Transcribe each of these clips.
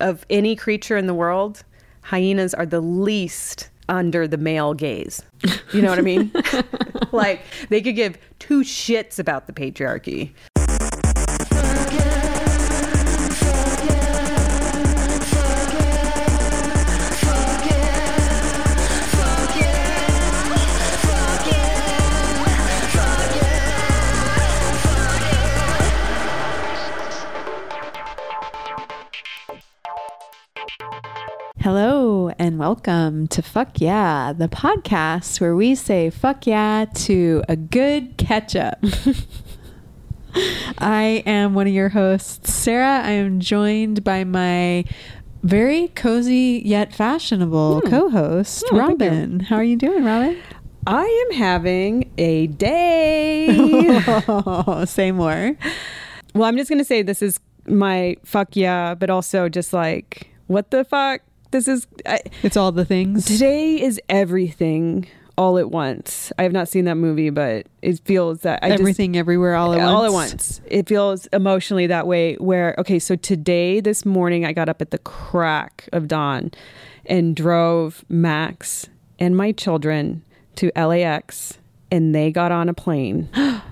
of any creature in the world, hyenas are the least under the male gaze. You know what I mean? like they could give two shits about the patriarchy. And welcome to Fuck Yeah, the podcast where we say fuck yeah to a good catch up. I am one of your hosts, Sarah. I am joined by my very cozy yet fashionable Hmm. co-host, Oh. Robin. How are you doing, Robin? I am having a day. say more. well, I'm just going to say this is my fuck yeah, but also just like, what the fuck? This is. I, It's all the things. Today is everything all at once. I have not seen that movie, but it feels that I Everything everywhere all just, at once. all at once. It feels emotionally that way. Where okay, so today, this morning, I got up at the crack of dawn and drove Max and my children to LAX, and they got on a plane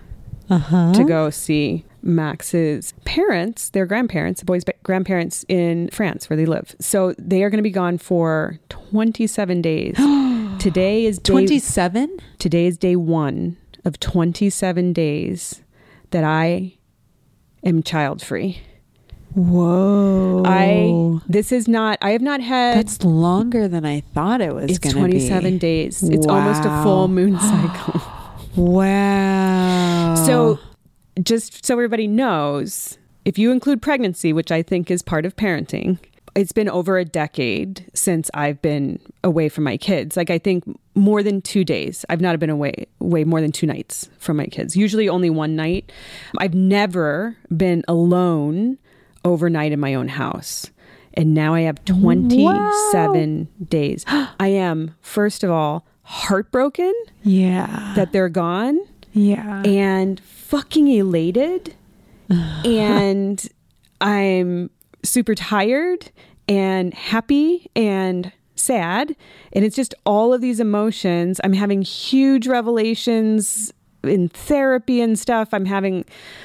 Uh-huh. to go see Max's parents, their grandparents, the boys' grandparents in France where they live. So they are going to be gone for 27 days. today is day, 27? today is day 1 of 27 days that I am child free. Whoa. I this is not I have not had That's longer than I thought it was it's going to 27 be. days. It's almost a full moon cycle. Wow. So, just so everybody knows, if you include pregnancy, which I think is part of parenting, it's been over a decade since I've been away from my kids. Like I think more than 2 days. I've not been away away more than 2 nights from my kids. Usually only one night. I've never been alone overnight in my own house. And now I have 27 days. I am first of all heartbroken yeah. that they're gone yeah. and fucking elated. And i'm super tired and happy and sad. And it's just all of these emotions. I'm having huge revelations in therapy and stuff. I'm having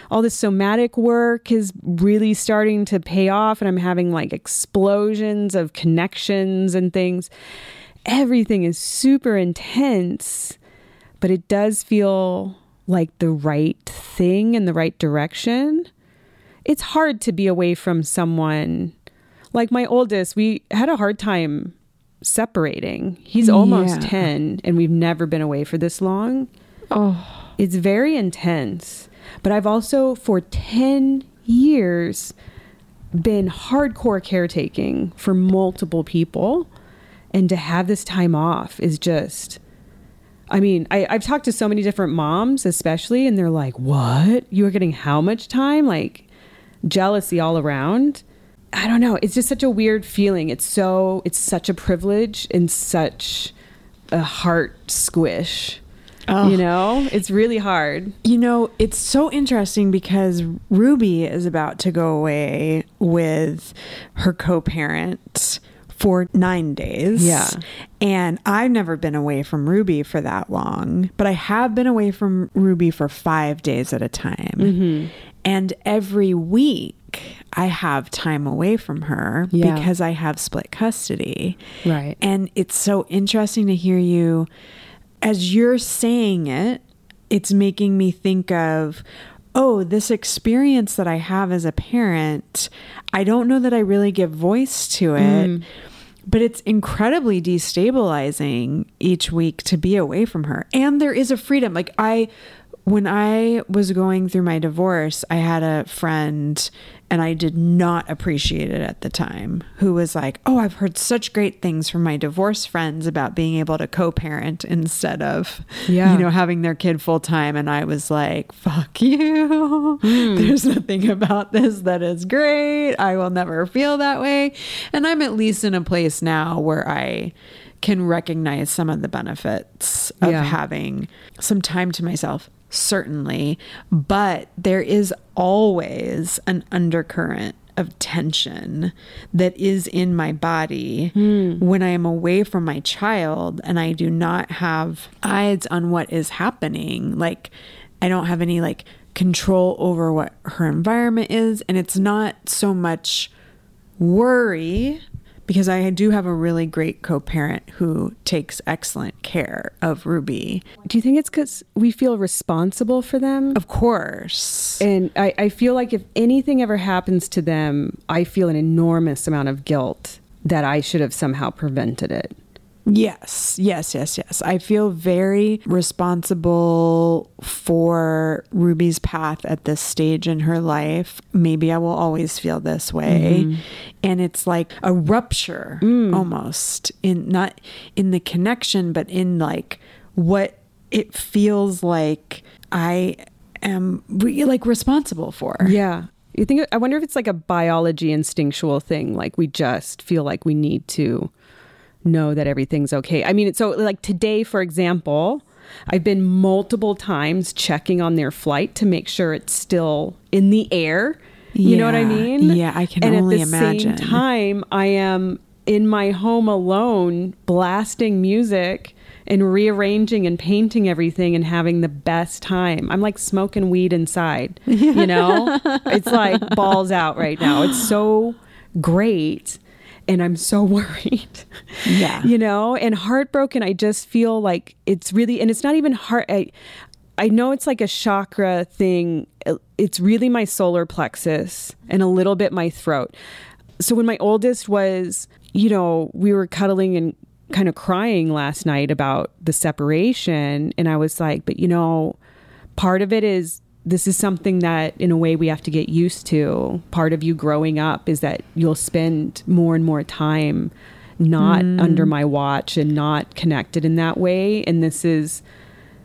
all this somatic work is really starting to pay off and i'm having like explosions of connections and things. Everything is super intense but it does feel like the right thing in the right direction. It's hard to be away from someone like my oldest. We had a hard time separating. He's almost Yeah. 10 and we've never been away for this long. oh. It's very intense. But I've also, for 10 years, been hardcore caretaking for multiple people. And to have this time off is just, I mean, I, I've talked to so many different moms, especially, and they're like, What? You are getting how much time? Like, jealousy all around. I don't know. It's just such a weird feeling. It's so, it's such a privilege and such a heart squish. Oh. You know, it's really hard. You know, it's so interesting because Ruby is about to go away with her co parent for nine days. Yeah. And I've never been away from Ruby for that long, but I have been away from Ruby for five days at a time. Mm-hmm. And every week I have time away from her Yeah. because I have split custody. Right. And it's so interesting to hear you as you're saying it, it's making me think of, oh, this experience that I have as a parent, I don't know that I really give voice to it. Mm. But it's incredibly destabilizing each week to be away from her. And there is a freedom. Like, I, when I was going through my divorce, I had a friend and I did not appreciate it at the time who was like, Oh, I've heard such great things from my divorce friends about being able to co parent instead of, Yeah. you know, having their kid full time. And I was like, Fuck you. Hmm. There's nothing about this that is great. I will never feel that way. And I'm at least in a place now where I can recognize some of the benefits of Yeah. having some time to myself certainly but there is always an undercurrent of tension that is in my body Hmm. when I am away from my child and I do not have eyes on what is happening. Like, I don't have any like control over what her environment is. And it's not so much worry because I do have a really great co parent who takes excellent care of Ruby. Do you think it's because we feel responsible for them? Of course. And I, I feel like if anything ever happens to them, I feel an enormous amount of guilt that I should have somehow prevented it. Yes, yes, yes, yes. I feel very responsible for Ruby's path at this stage in her life. Maybe I will always feel this way. Mm-hmm. And it's like a rupture mm. almost in not in the connection, but in like what it feels like I am like responsible for. Yeah. You think I wonder if it's like a biology instinctual thing like we just feel like we need to know that everything's okay. I mean, so like today for example, I've been multiple times checking on their flight to make sure it's still in the air. You know what I mean? Yeah, I can and only at the imagine. Same time, I am in my home alone, blasting music and rearranging and painting everything and having the best time. I'm like smoking weed inside. You know, it's like balls out right now. It's so great, and I'm so worried Yeah. you know and heartbroken i just feel like it's really and it's not even heart i i know it's like a chakra thing it's really my solar plexus and a little bit my throat so when my oldest was you know we were cuddling and kind of crying last night about the separation and i was like but you know part of it is this is something that in a way we have to get used to. Part of you growing up is that you'll spend more and more time not mm. under my watch and not connected in that way. And this is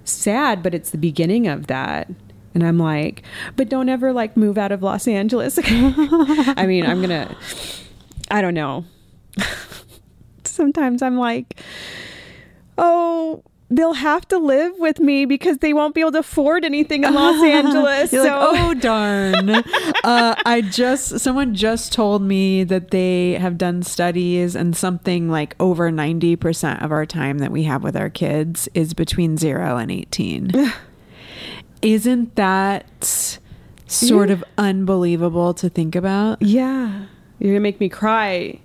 sad but it's the beginning of that. And i'm like but don't ever like move out of los angeles. I mean i'm gonna i don't know. Sometimes i'm like oh they'll have to live with me because they won't be able to afford anything in los angeles so like, oh darn! uh, I just someone just told me that they have done studies and something like over ninety percent of our time that we have with our kids is between zero and eighteen. Isn't that sort Yeah. of unbelievable to think about? Yeah. You're going to make me cry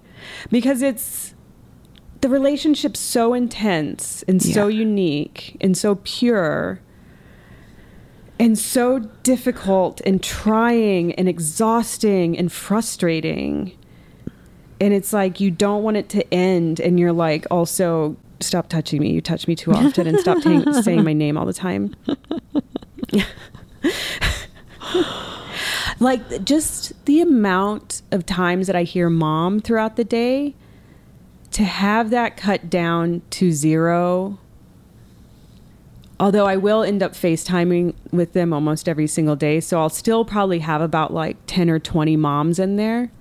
because it's the relationship's so intense and so unique and so pure and so difficult and trying and exhausting and frustrating. And it's like you don't want it to end and you're like also stop touching me. You touch me too often and stop ta- saying my name all the time. like just the amount of times that I hear mom throughout the day to have that cut down to zero. Although I will end up FaceTiming with them almost every single day, so I'll still probably have about like 10 or 20 moms in there.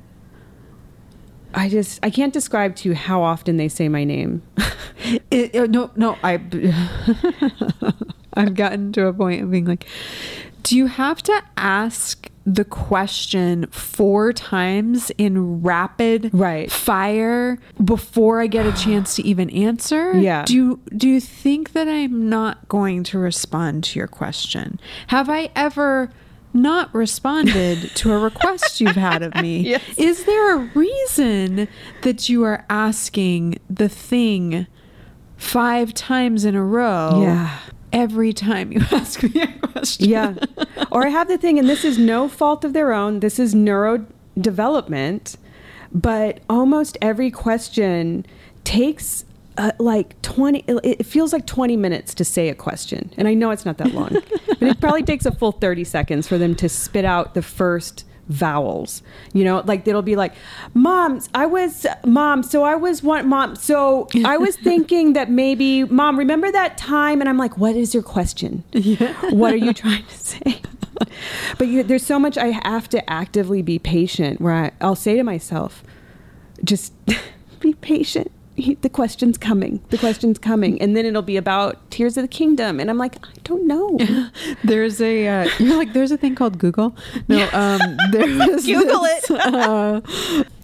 I just I can't describe to you how often they say my name. It, uh, no, no, I, I've gotten to a point of being like, do you have to ask the question four times in rapid Right. fire before I get a chance to even answer? Yeah. Do you, do you think that I'm not going to respond to your question? Have I ever not responded to a request you've had of me? Yes. Is there a reason that you are asking the thing five times in a row? Yeah. Every time you ask me a question. Yeah. or I have the thing, and this is no fault of their own. This is neurodevelopment, but almost every question takes uh, like 20, it feels like 20 minutes to say a question. And I know it's not that long, but it probably takes a full 30 seconds for them to spit out the first vowels. You know like it'll be like mom i was mom so i was one mom so i was thinking that maybe mom remember that time? And i'm like what is your question? What are you trying to say? But you, there's so much i have to actively be patient where I, i'll say to myself just be patient he, the question's coming. The question's coming, and then it'll be about Tears of the Kingdom, and I'm like, I don't know. there's a uh, you're like there's a thing called Google. No, um, there was Google this, uh,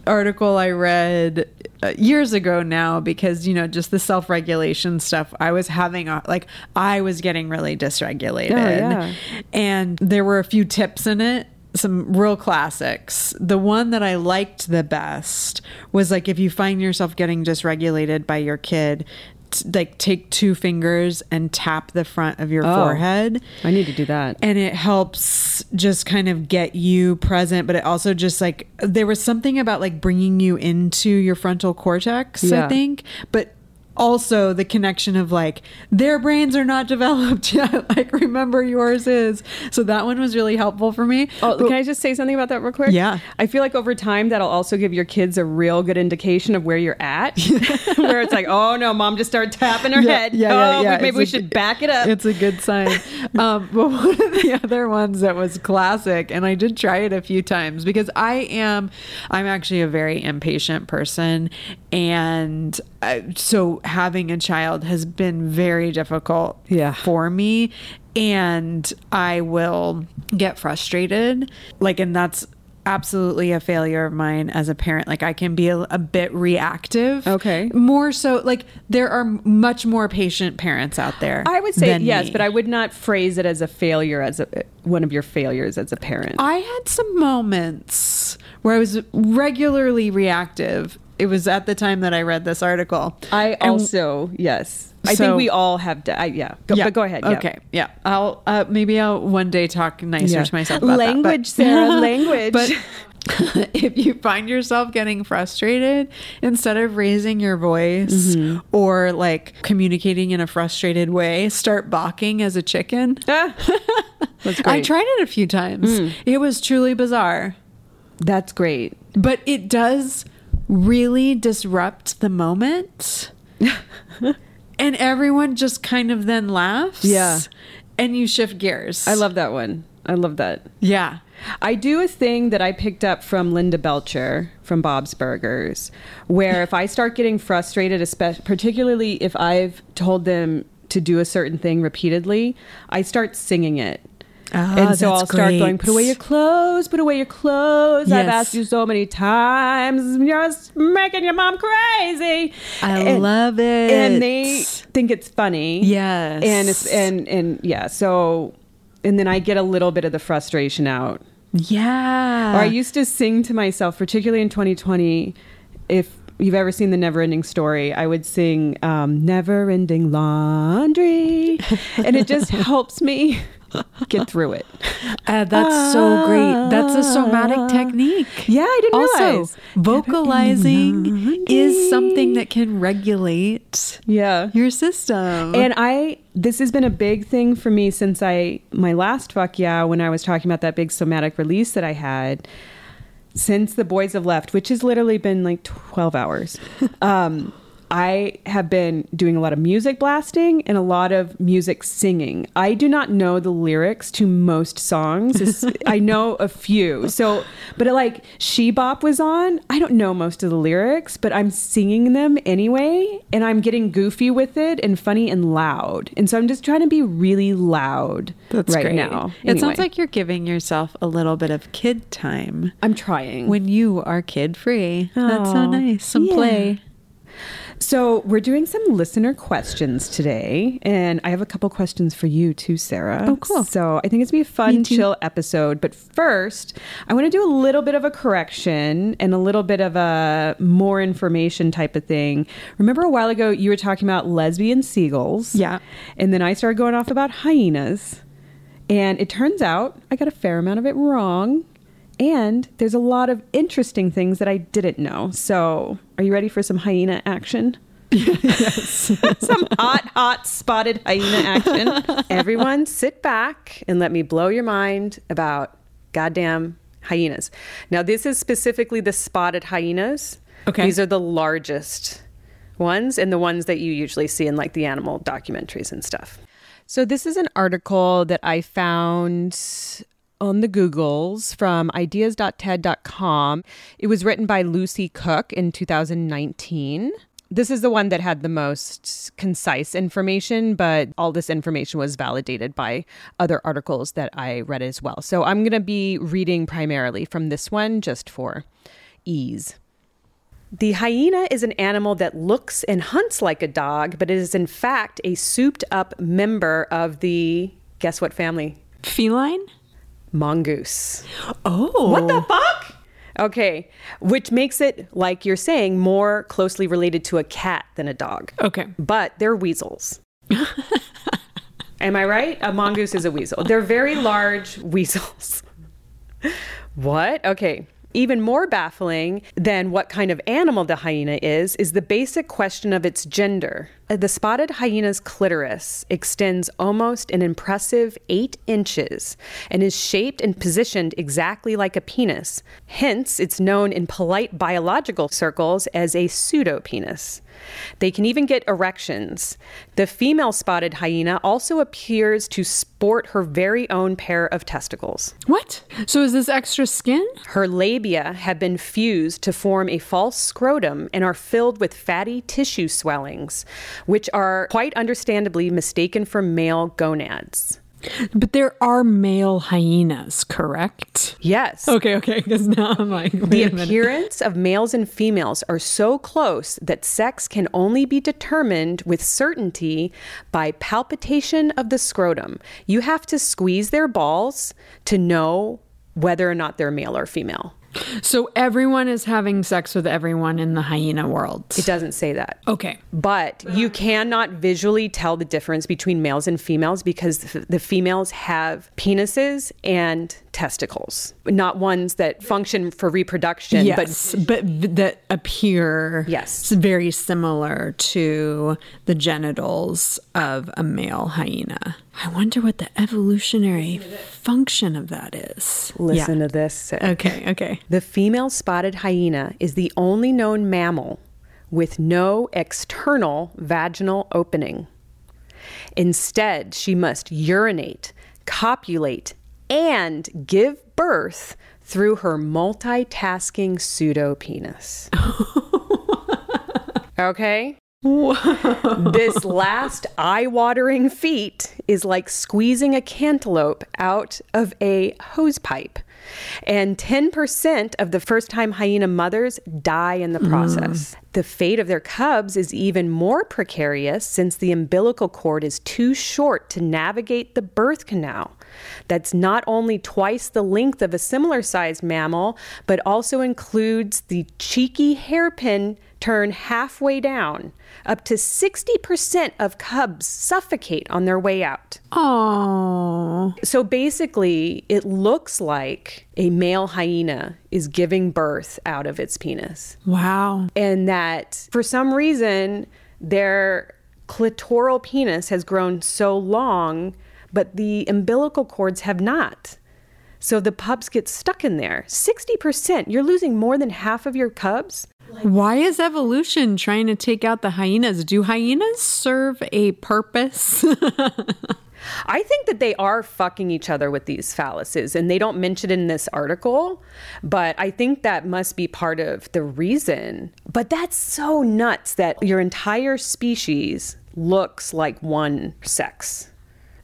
article I read uh, years ago now because you know just the self regulation stuff. I was having a, like I was getting really dysregulated, Oh, yeah. and there were a few tips in it some real classics. The one that I liked the best was like if you find yourself getting dysregulated by your kid, t- like take two fingers and tap the front of your Oh. forehead. I need to do that. And it helps just kind of get you present, but it also just like there was something about like bringing you into your frontal cortex, Yeah. I think. But also the connection of like their brains are not developed yet like remember yours is so that one was really helpful for me Oh, But- can I just say something about that real quick? Yeah. I feel like over time that'll also give your kids a real good indication of where you're at. where it's like, oh no, mom just started tapping her Yeah, head. yeah, yeah, oh, yeah. maybe It's we a- should back it up. It's a good sign. um, but one of the other ones that was classic, and I did try it a few times because I am, I'm actually a very impatient person, and uh, so having a child has been very difficult Yeah. for me. And I will get frustrated, like, and that's absolutely a failure of mine as a parent. Like, I can be a, a bit reactive. Okay. More so, like, there are much more patient parents out there. I would say yes, me. but I would not phrase it as a failure as a one of your failures as a parent. I had some moments where I was regularly reactive. It was at the time that I read this article. I And- also yes. I So- think we all have. d I yeah. Go, Yeah. But go ahead. Yeah. Okay. Yeah. I'll uh, maybe I'll one day talk nicer Yeah. to myself. About that, but- Language, Sarah, language. But if you find yourself getting frustrated, instead of raising your voice Mm-hmm. or like communicating in a frustrated way, start balking as a chicken. That's great. I tried it a few times. It was truly bizarre. That's great. But it does really disrupt the moment. and everyone just kind of then laughs. Yeah. And you shift gears. I love that one. I love that. Yeah. I do a thing that I picked up from Linda Belcher from Bob's Burgers, where if I start getting frustrated, especially particularly if I've told them to do a certain thing repeatedly, I start singing it. Ah, and so I'll start going, put away your clothes, put away your clothes. I've asked you so many times. You're just making your mom crazy. I And- love it. And they think it's funny. Yes. And it's, and, and yeah. So, and then I get a little bit of the frustration out. Yeah. Or I used to sing to myself, particularly in 2020. If you've ever seen the Never Ending Story, I would sing um, Never Ending Laundry. and it just helps me get through it. Uh, that's so great. That's a somatic technique. Yeah, I didn't Also, realize. vocalizing is something that can regulate Yeah. your system. And I, this has been a big thing for me since I, my last fuck yeah, when I was talking about that big somatic release that I had, since the boys have left, which has literally been like 12 hours. Um, I have been doing a lot of music blasting and a lot of music singing. I do not know the lyrics to most songs. I know a few. So, but like She Bop was on, I don't know most of the lyrics, but I'm singing them anyway. And I'm getting goofy with it and funny and loud. And so I'm just trying to be really loud That's right great. now. It sounds like you're giving yourself a little bit of kid time I'm trying. when you are kid free. That's so nice. Some yeah. play. So we're doing some listener questions today, and I have a couple questions for you too, Sarah. Oh, cool. So I think it's gonna be a fun, chill episode. But first, I want to do a little bit of a correction and a little bit of a more information type of thing. Remember a while ago you were talking about lesbian seagulls, Yeah. and then I started going off about hyenas, and it turns out I got a fair amount of it wrong. And there's a lot of interesting things that I didn't know. So, are you ready for some hyena action? Yes. some hot, hot spotted hyena action. Everyone, sit back and let me blow your mind about goddamn hyenas. Now, this is specifically the spotted hyenas. Okay. These are the largest ones and the ones that you usually see in like the animal documentaries and stuff. So, this is an article that I found on the Googles from ideas.ted.com. It was written by Lucy Cooke in 2019. This is the one that had the most concise information, but all this information was validated by other articles that I read as well. So I'm going to be reading primarily from this one just for ease. The hyena is an animal that looks and hunts like a dog, but it is in fact a souped up member of the guess what family? Feline? Mongoose. Oh. What the fuck? Okay, which makes it, like you're saying, more closely related to a cat than a dog. Okay. But they're weasels. Am I right? A mongoose is a weasel. They're very large weasels. what? Okay. Even more baffling than what kind of animal the hyena is, is the basic question of its gender. Uh, The spotted hyena's clitoris extends almost an impressive eight inches and is shaped and positioned exactly like a penis. Hence, it's known in polite biological circles as a pseudopenis. They can even get erections. The female spotted hyena also appears to sport her very own pair of testicles. What? So is this extra skin? Her labia have been fused to form a false scrotum and are filled with fatty tissue swellings, which are quite understandably mistaken for male gonads. But there are male hyenas, correct? Yes. Okay, okay, because now I'm like, wait The appearance of males and females are so close that sex can only be determined with certainty by palpitation of the scrotum. You have to squeeze their balls to know whether or not they're male or female. So everyone is having sex with everyone in the hyena world. It doesn't say that. Okay. But you cannot visually tell the difference between males and females because the females have penises and testicles, not ones that function for reproduction, Yes, but, v- that appear Yes. very similar to the genitals of a male hyena. I wonder what the evolutionary function of that is. but listen to this. Okay, okay. The female spotted hyena is the only known mammal with no external vaginal opening. Instead, she must urinate, copulate, and give birth through her multitasking pseudo penis. okay? this last eye watering feat is like squeezing a cantaloupe out of a hose pipe. And 10% of the first time hyena mothers die in the mm. process. The fate of their cubs is even more precarious since the umbilical cord is too short to navigate the birth canal. That's not only twice the length of a similar sized mammal, but also includes the cheeky hairpin turn halfway down. Up to 60% of cubs suffocate on their way out. Oh, So basically, it looks like a male hyena is giving birth out of its penis. wow. And that for some reason, their clitoral penis has grown so long, but the umbilical cords have not. So the pups get stuck in there. 60%. You're losing more than half of your cubs. Why is evolution trying to take out the hyenas? Do hyenas serve a purpose? I think that they are fucking each other with these phalluses, and they don't mention it in this article, but I think that must be part of the reason. But that's so nuts that your entire species looks like one sex.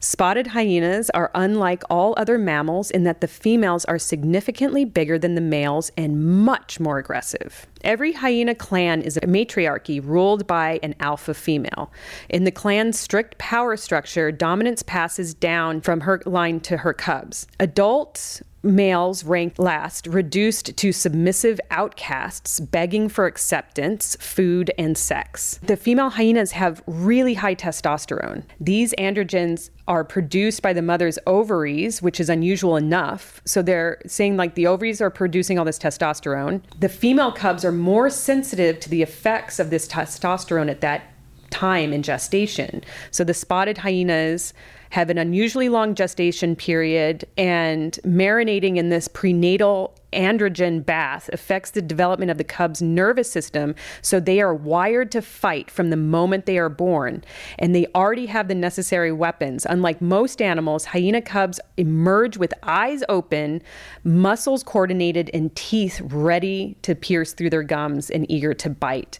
Spotted hyenas are unlike all other mammals in that the females are significantly bigger than the males and much more aggressive. Every hyena clan is a matriarchy ruled by an alpha female. In the clan's strict power structure, dominance passes down from her line to her cubs. Adult males ranked last, reduced to submissive outcasts begging for acceptance, food, and sex. The female hyenas have really high testosterone. These androgens are produced by the mother's ovaries, which is unusual enough. So they're saying like the ovaries are producing all this testosterone. The female cubs are more sensitive to the effects of this testosterone at that time in gestation. So the spotted hyenas have an unusually long gestation period, and marinating in this prenatal androgen bath affects the development of the cub's nervous system. So they are wired to fight from the moment they are born, and they already have the necessary weapons. Unlike most animals, hyena cubs emerge with eyes open, muscles coordinated, and teeth ready to pierce through their gums and eager to bite.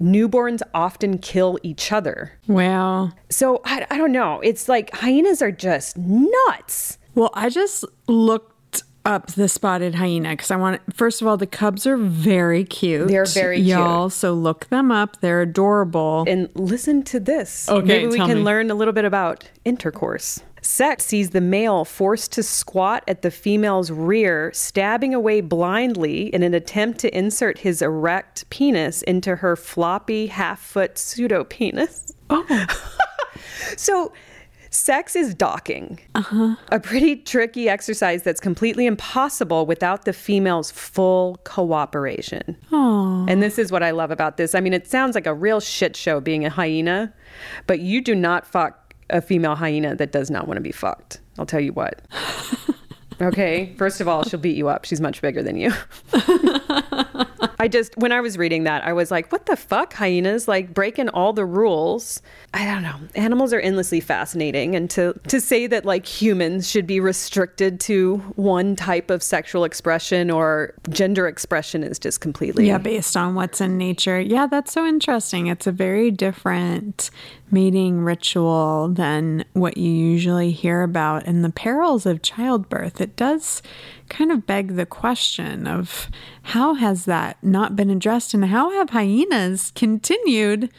Newborns often kill each other. Wow. So I, I don't know. It's like hyenas are just nuts. Well, I just looked up the spotted hyena because I want. First of all, the cubs are very cute. They're very cute. y'all. So look them up. They're adorable. And listen to this. Okay, Maybe we can me. learn a little bit about intercourse. Sex sees the male forced to squat at the female's rear, stabbing away blindly in an attempt to insert his erect penis into her floppy half foot pseudo penis. Oh, So, sex is docking. Uh-huh. A pretty tricky exercise that's completely impossible without the female's full cooperation. oh. And this is what I love about this. I mean, it sounds like a real shit show being a hyena, but you do not fuck a female hyena that does not want to be fucked. I'll tell you what. Okay, first of all, she'll beat you up. She's much bigger than you. I just, when I was reading that, I was like, what the fuck, hyenas? Like breaking all the rules. I don't know. Animals are endlessly fascinating. And to, to say that like humans should be restricted to one type of sexual expression or gender expression is just completely. Yeah, based on what's in nature. Yeah, that's so interesting. It's a very different mating ritual than what you usually hear about in the perils of childbirth. It does kind of beg the question of how has that not been addressed and how have hyenas continued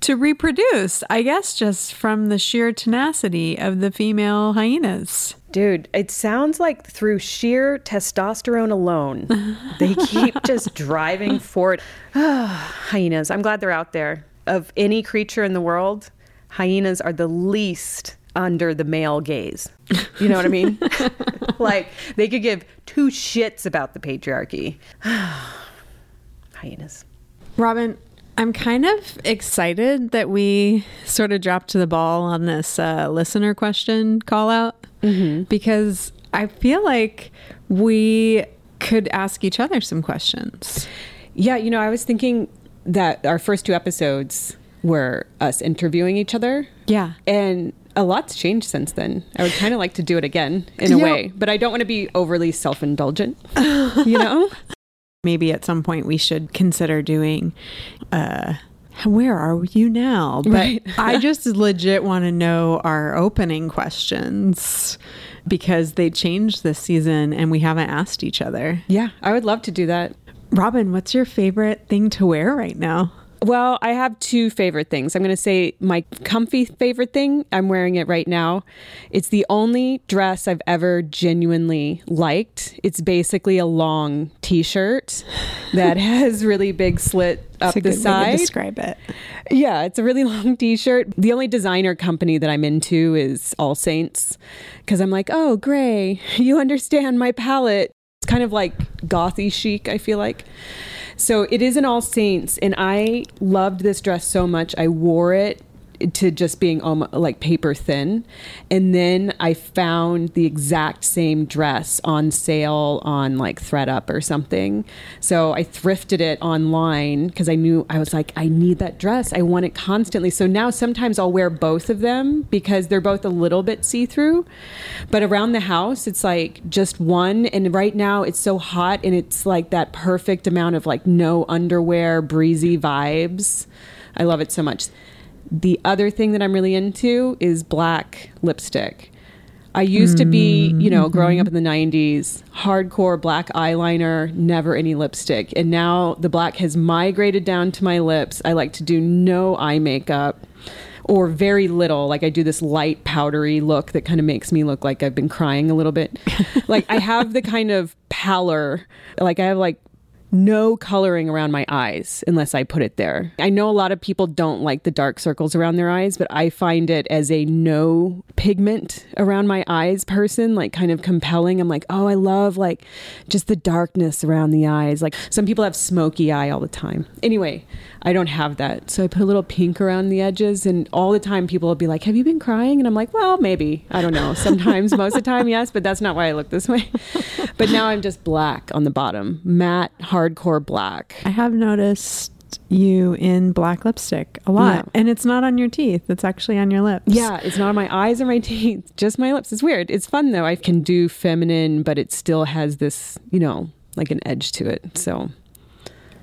to reproduce? I guess just from the sheer tenacity of the female hyenas. Dude, it sounds like through sheer testosterone alone, they keep just driving forward. hyenas, I'm glad they're out there. Of any creature in the world, hyenas are the least under the male gaze. You know what I mean? like they could give two shits about the patriarchy. hyenas. Robin, I'm kind of excited that we sort of dropped to the ball on this uh, listener question call out because I feel like we could ask each other some questions. Yeah, you know, I was thinking that our first two episodes were us interviewing each other. Yeah. And a lot's changed since then. I would kind of like to do it again in a way, but I don't want to be overly self indulgent, you know? Maybe at some point we should consider doing uh where are you now? But Right. I just legit want to know our opening questions because they changed this season and we haven't asked each other. Yeah, I would love to do that. Robin, what's your favorite thing to wear right now? Well, I have two favorite things. I'm going to say my comfy favorite thing. I'm wearing it right now. It's the only dress I've ever genuinely liked. It's basically a long t shirt that has really big slit up the good way to side. describe it. Yeah, it's a really long t-shirt. The only designer company that I'm into is All Saints because I'm like, "Oh, gray. You understand my palette." Kind of like gothy chic, I feel like. So it is an All Saints and I loved this dress so much. I wore it to just being almost like paper thin. And then I found the exact same dress on sale on like thredUP or something. So I thrifted it online because I knew I was like, I need that dress. I want it constantly. So now sometimes I'll wear both of them because they're both a little bit see through. But around the house, it's like just one. And right now it's so hot and it's like that perfect amount of like no underwear, breezy vibes. I love it so much. The other thing that I'm really into is black lipstick. I used to be, you know, mm-hmm. growing up in the 90s, hardcore black eyeliner, never any lipstick. And now the black has migrated down to my lips. I like to do no eye makeup or very little. Like I do this light powdery look that kind of makes me look like I've been crying a little bit. like I have the kind of pallor, like I have like no coloring around my eyes unless I put it there. I know a lot of people don't like the dark circles around their eyes, but I find it as a no pigment around my eyes person, like kind of compelling. I'm like, oh, I love like just the darkness around the eyes. Like some people have smoky eye all the time. Anyway, I don't have that. So I put a little pink around the edges, and all the time people will be like, have you been crying? And I'm like, well, maybe. I don't know. Sometimes, most of the time, yes, but that's not why I look this way. but now I'm just black on the bottom, matte, hardcore black. I have noticed you in black lipstick a lot, Yeah. and it's not on your teeth. It's actually on your lips. Yeah, it's not on my eyes or my teeth, just my lips. It's weird. It's fun though. I can do feminine, but it still has this, you know, like an edge to it. So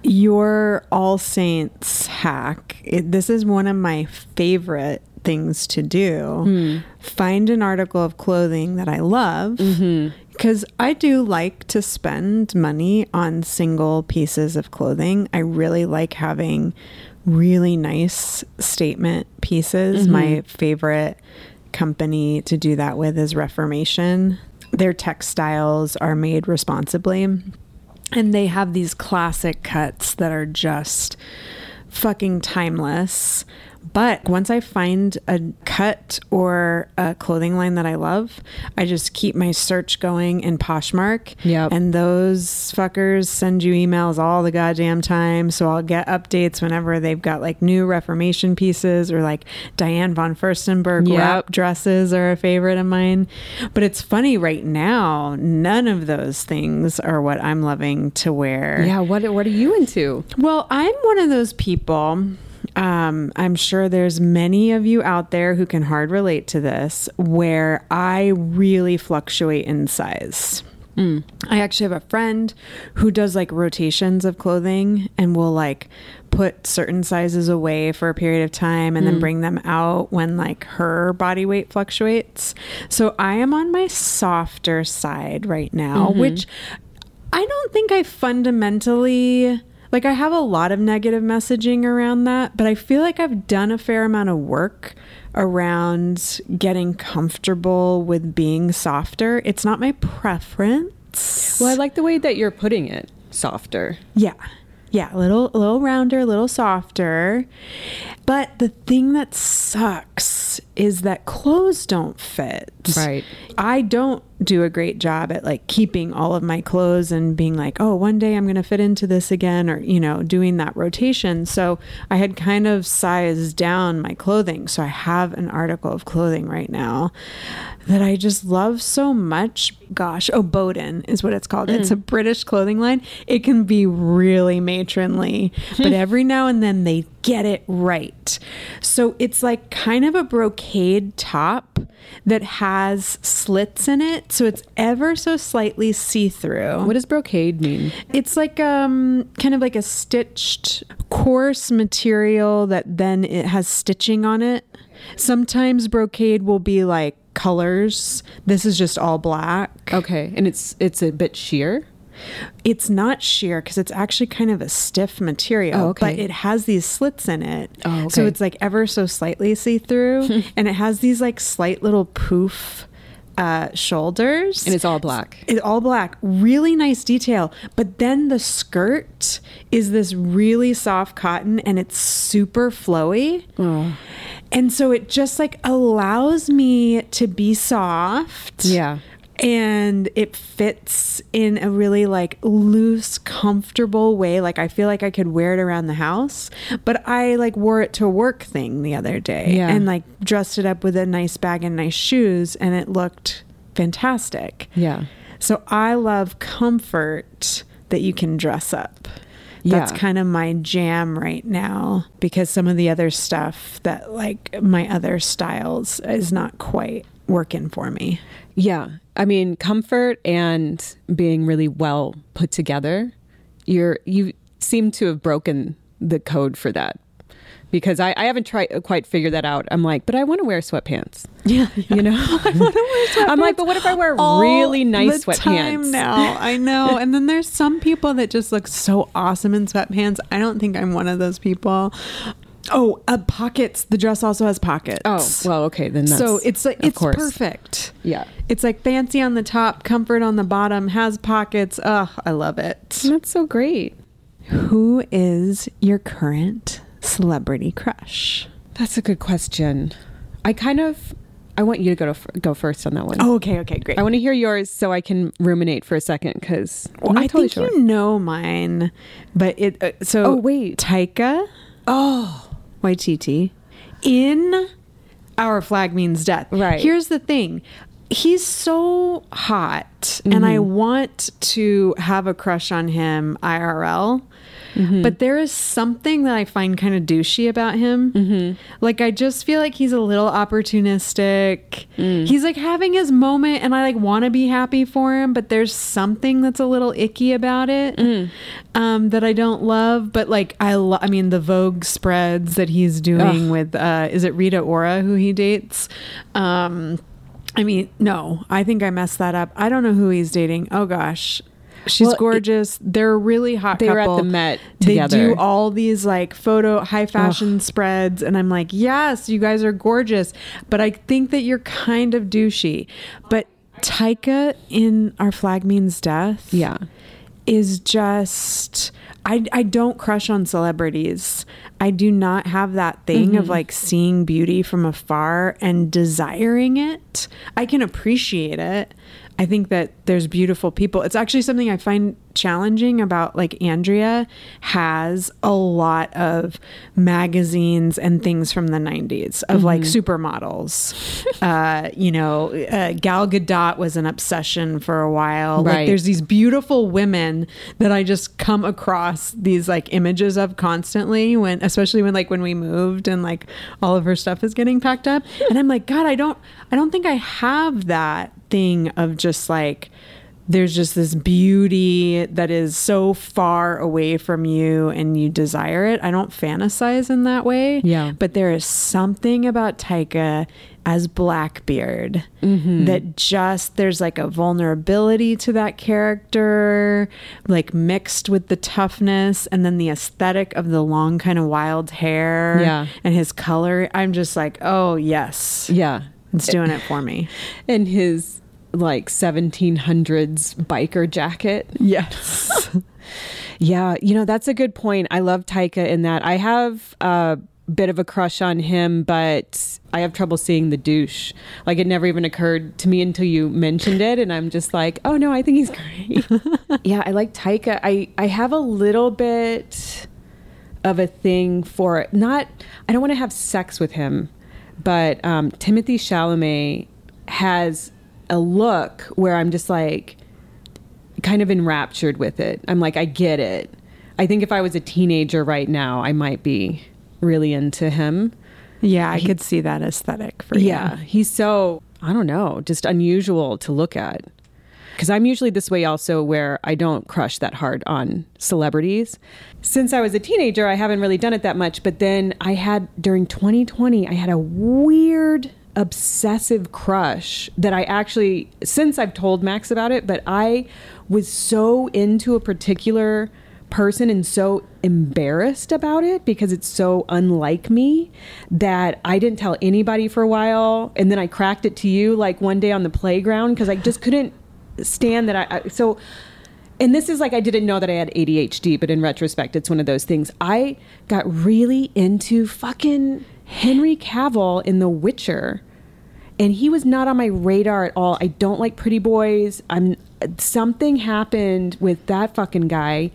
your All Saints hack, it, this is one of my favorite things to do. Hmm. Find an article of clothing that I love. Mm-hmm. Because I do like to spend money on single pieces of clothing. I really like having really nice statement pieces. Mm-hmm. My favorite company to do that with is Reformation. Their textiles are made responsibly. And they have these classic cuts that are just fucking timeless. But once I find a cut or a clothing line that I love, I just keep my search going in Poshmark. Yep. And those fuckers send you emails all the goddamn time. So I'll get updates whenever they've got like new Reformation pieces or like Diane von Furstenberg Yep. wrap dresses are a favorite of mine. But it's funny right now, none of those things are what I'm loving to wear. Yeah, what what are you into? Well, I'm one of those people. Um, I'm sure there's many of you out there who can hard relate to this, where I really fluctuate in size. I actually have a friend who does like rotations of clothing and will like put certain sizes away for a period of time and then bring them out when like her body weight fluctuates. So I am on my softer side right now, which I don't think I fundamentally like I have a lot of negative messaging around that, but I feel like I've done a fair amount of work around getting comfortable with being softer. It's not my preference. Well, I like the way that you're putting it. Softer. Yeah. Yeah, a little a little rounder, a little softer. But the thing that sucks is that clothes don't fit. Right. I don't do a great job at like keeping all of my clothes and being like, "Oh, one day I'm going to fit into this again," or you know, doing that rotation. So, I had kind of sized down my clothing. So, I have an article of clothing right now that I just love so much. Gosh, oh, Boden is what it's called. It's a mm. British clothing line. It can be really matronly, but hmm. every now and then they get it right. So it's like kind of a brocade top that has slits in it. So it's ever so slightly see through. What does brocade mean? It's like um kind of like a stitched coarse material that then it has stitching on it. Sometimes brocade will be like colors. This is just all black. Okay, and it's it's a bit sheer. It's not sheer because it's actually kind of a stiff material, Oh, okay. but it has these slits in it. Oh, So it's like ever so slightly see through, and it has these like slight little poof uh, shoulders. And it's all black. It's all black. Really nice detail. But then the skirt is this really soft cotton and it's super flowy. Oh. And so it just like allows me to be soft. Yeah. And it fits in a really like loose, comfortable way. Like I feel like I could wear it around the house. But I like wore it to work thing the other day Yeah. and like dressed it up with a nice bag and nice shoes and it looked fantastic. Yeah. So I love comfort that you can dress up. That's Yeah. kind of my jam right now because some of the other stuff that like my other styles is not quite working for me. Yeah. I mean, comfort and being really well put together. You're you seem to have broken the code for that. Because I, I haven't tried quite figured that out. I'm like, but I want to wear sweatpants. Yeah, You know? I want to wear sweatpants. I'm like, but what if I wear really nice sweatpants? Time now, I know. and then there's some people that just look so awesome in sweatpants. I don't think I'm one of those people. Oh, uh, pockets. The dress also has pockets. Oh, well, okay, then that's so it's like it's course. perfect. Yeah. It's like fancy on the top, comfort on the bottom, has pockets. Ugh, I love it. That's so great. Who is your current celebrity crush? That's a good question. I kind of I want you to go to f- go first on that one. Oh, okay, okay, great. I want to hear yours so I can ruminate for a second because Well, I think you know mine, but it. Uh, so Oh, wait. Taika Oh, Waititi in Our Flag Means Death. Right. Here's the thing. He's so hot, and I Mm-hmm. want to have a crush on him IRL. But there is something that I find kind of douchey about him. Like I just feel like he's a little opportunistic. He's like having his moment, and I like want to be happy for him, but there's something that's a little icky about it um, that I don't love. But like I, lo- I mean, the Vogue spreads that he's doing with uh, is it Rita Ora who he dates? Um, I mean, no, I think I messed that up. I don't know who he's dating. Oh gosh. She's Well, it- gorgeous. They're a really hot They were at the Met together. They do all these like photo high fashion spreads and I'm like, "Yes, you guys are gorgeous." But I think that you're kind of douchey. But Taika in Our Flag Means Death Yeah. is just I I don't crush on celebrities. I do not have that thing of mm-hmm. like seeing beauty from afar and desiring it. I can appreciate it. I think that there's beautiful people. It's actually something I find challenging about like Andrea has a lot of magazines and things from the 90s of like supermodels. uh, you know, uh, Gal Gadot was an obsession for a while. Like there's these beautiful women that I just come across these like images of constantly when especially when like when we moved and like all of her stuff is getting packed up and I'm like god I don't I don't think I have that thing of just like there's just this beauty that is so far away from you and you desire it. I don't fantasize in that way. Yeah. But there is something about Taika as Blackbeard mm-hmm. that just there's like a vulnerability to that character, like mixed with the toughness and then the aesthetic of the long kind of wild hair Yeah. and his color. I'm just like, oh yes. Yeah. It's doing it for me. And his like 1700s biker jacket. Yes. Yeah, you know, that's a good point. I love Taika in that. I have a bit of a crush on him, but I have trouble seeing the douche. Like it never even occurred to me until you mentioned it and I'm just like, "Oh no, I think he's great." yeah, I like Taika. I I have a little bit of a thing for it. not I don't want to have sex with him, but um Timothée Chalamet has a look where I'm just like kind of enraptured with it. I'm like, I get it. I think if I was a teenager right now, I might be really into him. Yeah, I could see that aesthetic for you. Yeah, he's so I don't know, just unusual to look at. Because I'm usually this way also, where I don't crush that hard on celebrities. Since I was a teenager, I haven't really done it that much. But then I had during 2020, I had a weird obsessive crush that I actually, since I've told Max about it, but I was so into a particular person and so embarrassed about it because it's so unlike me that I didn't tell anybody for a while. And then I cracked it to you like one day on the playground because I just couldn't stand that. I, I so, and this is like I didn't know that I had ADHD, but in retrospect, it's one of those things. I got really into fucking Henry Cavill in The Witcher and he was not on my radar at all. I don't like pretty boys. I'm something happened with that fucking guy.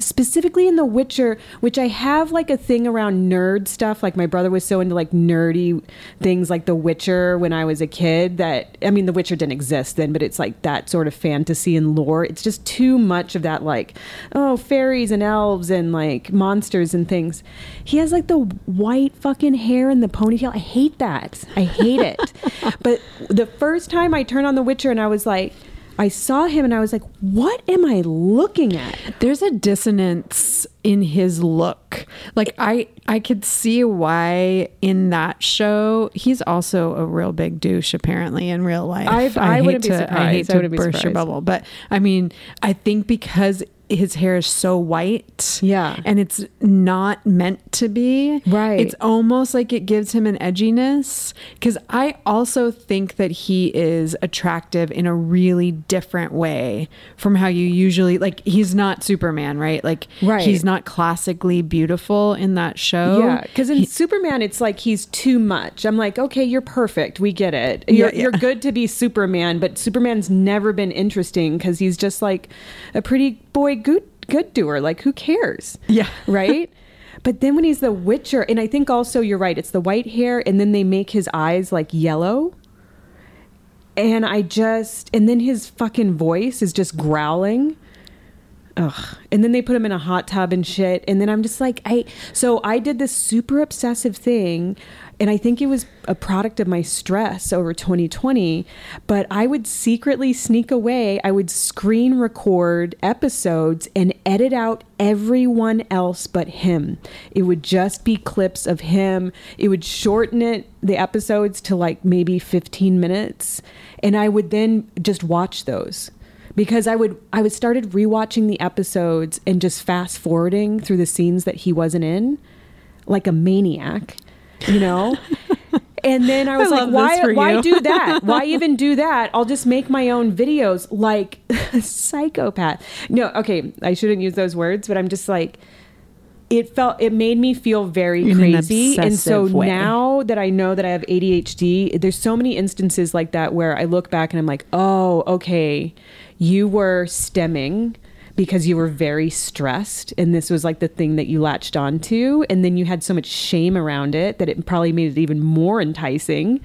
Specifically in The Witcher, which I have like a thing around nerd stuff. Like my brother was so into like nerdy things like The Witcher when I was a kid that I mean The Witcher didn't exist then, but it's like that sort of fantasy and lore. It's just too much of that like oh fairies and elves and like monsters and things. He has like the white fucking hair and the ponytail. I hate that. I hate it. but the first time I turned on The Witcher and I was like, I saw him and I was like, what am I looking at? There's a dissonance in his look. Like I I could see why in that show he's also a real big douche apparently in real life. I- I hate wouldn't be to, I hate I to burst your bubble, but I mean, I think because his hair is so white. Yeah. And it's not meant to be. Right. It's almost like it gives him an edginess. Because I also think that he is attractive in a really different way from how you usually like. He's not Superman, right? Like, Right. he's not classically beautiful in that show. Yeah, because in Superman, it's like he's too much. I'm like, okay, you're perfect. We get it. You're, yeah. you're good to be Superman, but Superman's never been interesting because he's just like a pretty boy good good doer. Like, who cares? Yeah. right. But then when he's the Witcher, and I think also you're right, it's the white hair, and then they make his eyes like yellow. And I just, and then his fucking voice is just growling. Ugh. And then they put him in a hot tub and shit. And then I'm just like, I. So I did this super obsessive thing. And I think it was a product of my stress over 2020. But I would secretly sneak away. I would screen record episodes and edit out everyone else but him. It would just be clips of him. It would shorten it, the episodes, to like maybe 15 minutes. And I would then just watch those because I would I would started rewatching the episodes and just fast forwarding through the scenes that he wasn't in, like a maniac, you know. and then I was I like, why why you." do that? Why even do that? I'll just make my own videos like a psychopath. No, okay, I shouldn't use those words, but I'm just like it felt it made me feel very In an crazy and so way. now that i know that i have adhd there's so many instances like that where i look back and i'm like oh okay you were stimming because you were very stressed and this was like the thing that you latched onto and then you had so much shame around it that it probably made it even more enticing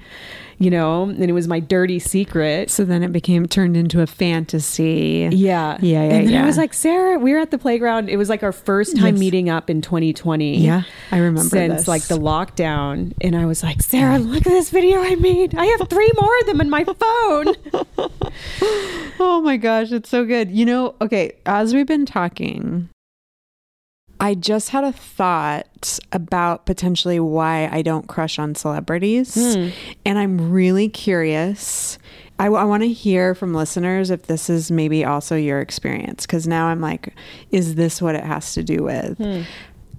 you know and it was my dirty secret So then it became turned into a fantasy. yeah. Yeah, yeah, And then yeah. I was like, Sarah, we were at the playground. It was like our first time Yes. meeting up in 2020. Yeah, I remember Since this. like the lockdown. And I was like, Sarah, look at this video I made. I have three more of them in my phone. Oh my gosh, it's so good. You know, okay, as we've been talking, I just had a thought about potentially why I don't crush on celebrities. Hmm. And I'm really curious. I, want to hear from listeners if this is maybe also your experience. Because now I'm like, is this what it has to do with? Hmm.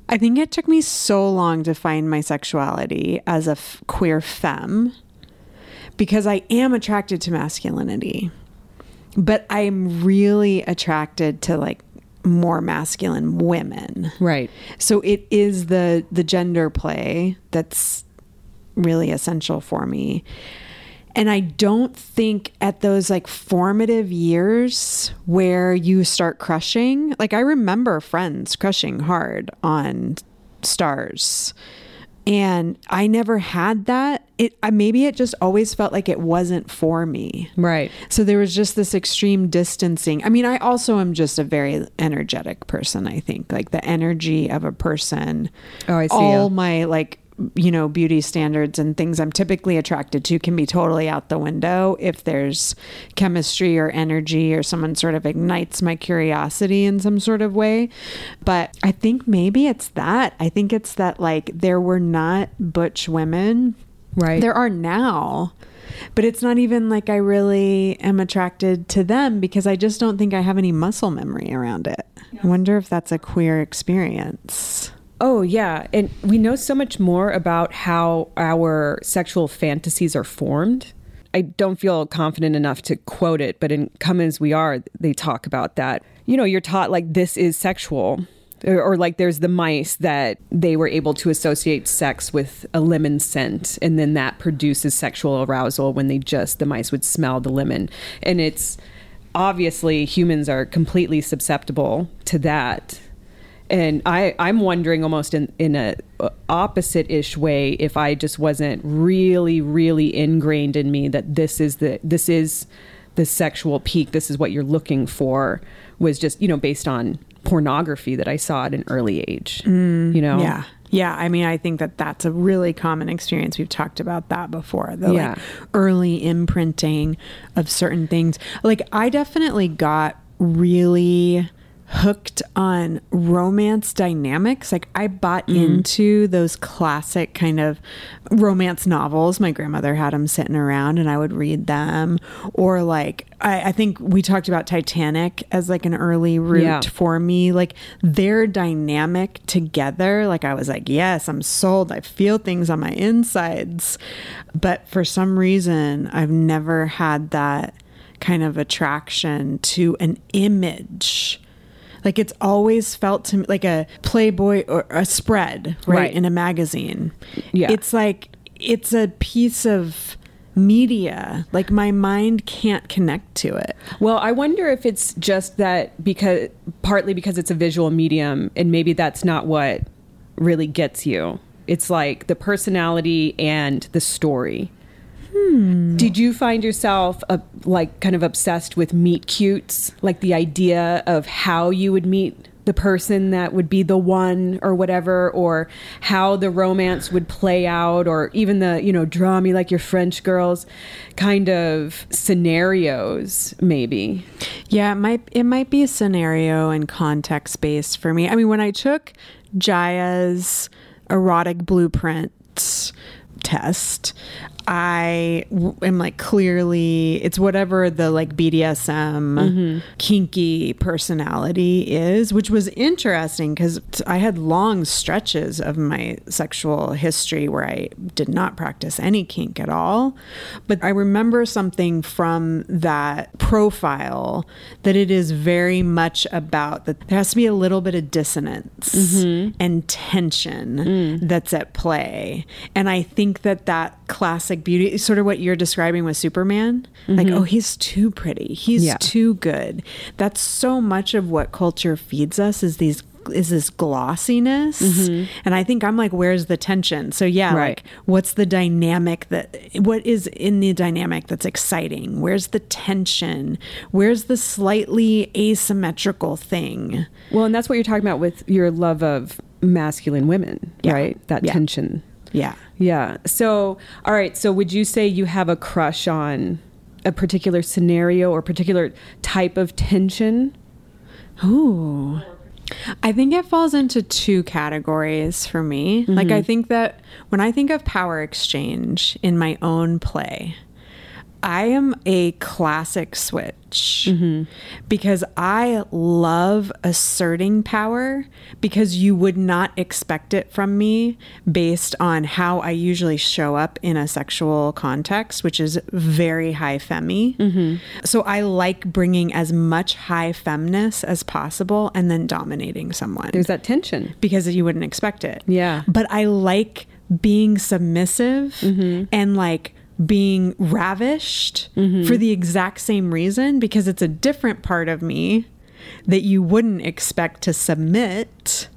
I think it took me so long to find my sexuality as a f- queer femme because I am attracted to masculinity, but I'm really attracted to like more masculine women. Right. So it is the the gender play that's really essential for me. And I don't think at those like formative years where you start crushing, like I remember friends crushing hard on stars. And I never had that. It I- maybe it just always felt like it wasn't for me. Right. So there was just this extreme distancing. I mean, I also am just a very energetic person, I think. Like the energy of a person. Oh, I see, All yeah. my like you know, beauty standards and things I'm typically attracted to can be totally out the window if there's chemistry or energy or someone sort of ignites my curiosity in some sort of way. But I think maybe it's that. I think it's that like there were not butch women Right. there are now, but it's not even like I really am attracted to them because I just don't think I have any muscle memory around it. I wonder if that's a queer experience. Oh, yeah. And we know so much more about how our sexual fantasies are formed. I don't feel confident enough to quote it, but in Come As We Are, they talk about that. You know, you're taught like this is sexual. Or, or like there's the mice that they were able to associate sex with a lemon scent, and then that produces sexual arousal when they just, the mice would smell the lemon. And it's obviously humans are completely susceptible to that and I, I'm wondering almost in, in a uh, opposite ish way if I just wasn't really, really ingrained in me that this is the this is the sexual peak, this is what you're looking for, was just, you know, based on pornography that I saw at an early age. Mm, you know? Yeah. Yeah. I mean, I think that that's a really common experience. We've talked about that before. The Yeah. like early imprinting of certain things. Like, I definitely got really hooked on romance dynamics. Like, I bought mm-hmm. into those classic kind of romance novels. My grandmother had them sitting around and I would read them. Or, like, I, I think we talked about Titanic as like an early route Yeah. for me like their dynamic together like i was like yes i'm sold i feel things on my insides but for some reason i've never had that kind of attraction to an image like it's always felt to me like a playboy or a spread right, Right. in a magazine Yeah. it's like it's a piece of media like my mind can't connect to it Well, I wonder if it's just that because partly because it's a visual medium and maybe that's not what really gets you. It's like the personality and the story. Did you find yourself uh, like kind of obsessed with meet cutes? Like the idea of how you would meet the person that would be the one or whatever, or how the romance would play out, or even the, you know, draw me like your French girls kind of scenarios, maybe. Yeah, it might it might be a scenario and context based for me. I mean, when I took Jaiya's erotic blueprint test, I w- am like clearly it's whatever the like BDSM mm-hmm. kinky personality is, which was interesting because I had long stretches of my sexual history where I did not practice any kink at all. But I remember something from that profile that it is very much about that there has to be a little bit of dissonance mm-hmm. and tension mm. that's at play. And I think that that classic beauty is sort of what you're describing with Superman. Like, mm-hmm. oh, he's too pretty. He's Yeah. too good. That's so much of what culture feeds us is these is this glossiness. Mm-hmm. And I think I'm like, where's the tension? So yeah, Right. like what's the dynamic that what is in the dynamic that's exciting? Where's the tension? Where's the slightly asymmetrical thing? Well, and that's what you're talking about with your love of masculine women, Yeah. right? That Yeah. tension. Yeah. Yeah. So, all right. So, would you say you have a crush on a particular scenario or particular type of tension? Ooh. I think it falls into two categories for me. Like, I mm-hmm. think that when I think of power exchange in my own play, I am a classic switch mm-hmm. because I love asserting power because you would not expect it from me based on how I usually show up in a sexual context, which is very high femi. Mm-hmm. So I like bringing as much high femness as possible and then dominating someone There's that tension. because you wouldn't expect it. Yeah. But I like being submissive mm-hmm. and like being ravished for the exact same reason because it's a different part of me that you wouldn't expect to submit.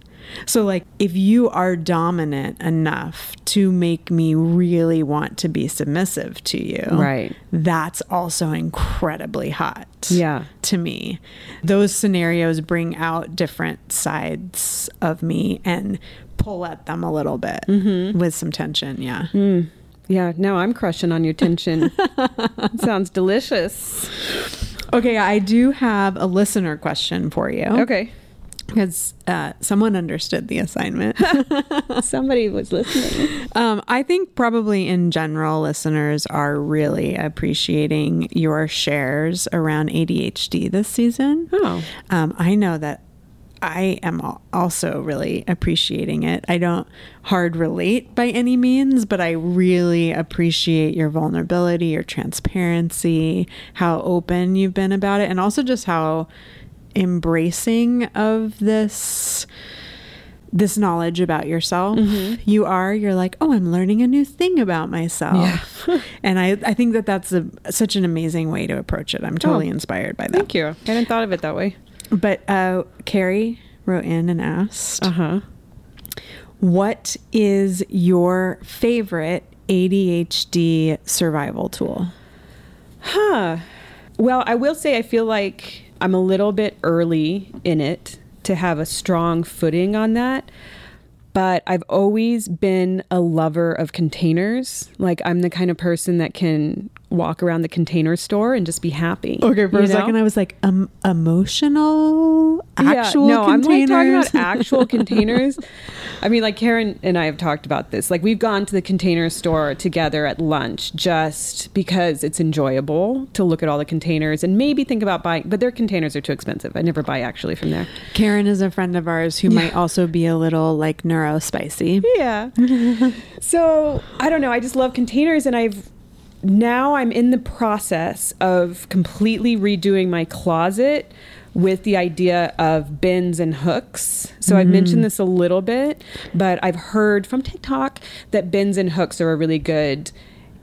So, like, if you are dominant enough to make me really want to be submissive to you, Right. that's also incredibly hot Yeah. to me. Those scenarios bring out different sides of me and pull at them a little bit mm-hmm. with some tension. Yeah. Mm. Yeah. Now I'm crushing on your tension. Sounds delicious. Okay, I do have a listener question for you. Okay. Because uh, someone understood the assignment. Somebody was listening. um, I think probably in general, listeners are really appreciating your shares around ADHD this season. Oh. Um, I know that I am also really appreciating it. I don't hard relate by any means, but I really appreciate your vulnerability, your transparency, how open you've been about it, and also just how embracing of this this knowledge about yourself mm-hmm. you are you're like oh i'm learning a new thing about myself and I, I think that that's a, such an amazing way to approach it i'm totally Oh, inspired by that Thank you. I hadn't thought of it that way. But uh, Carrie wrote in and asked, Uh huh. "What is your favorite ADHD survival tool?" Huh. Well, I will say I feel like I'm a little bit early in it to have a strong footing on that. But I've always been a lover of containers. Like I'm the kind of person that can walk around the container store and just be happy. Okay, for a know? second, I was like, um, emotional, Yeah, actual no, I'm like talking containers. about actual containers. I mean, like Karen and I have talked about this. Like we've gone to the container store together at lunch just because it's enjoyable to look at all the containers and maybe think about buying. But their containers are too expensive. I never buy actually from there. Karen is a friend of ours who might also be a little like neuro spicy. Yeah. so I don't know. I just love containers, and I've now I'm in the process of completely redoing my closet with the idea of bins and hooks. So I've mentioned mm-hmm. this a little bit, but I've heard from TikTok that bins and hooks are a really good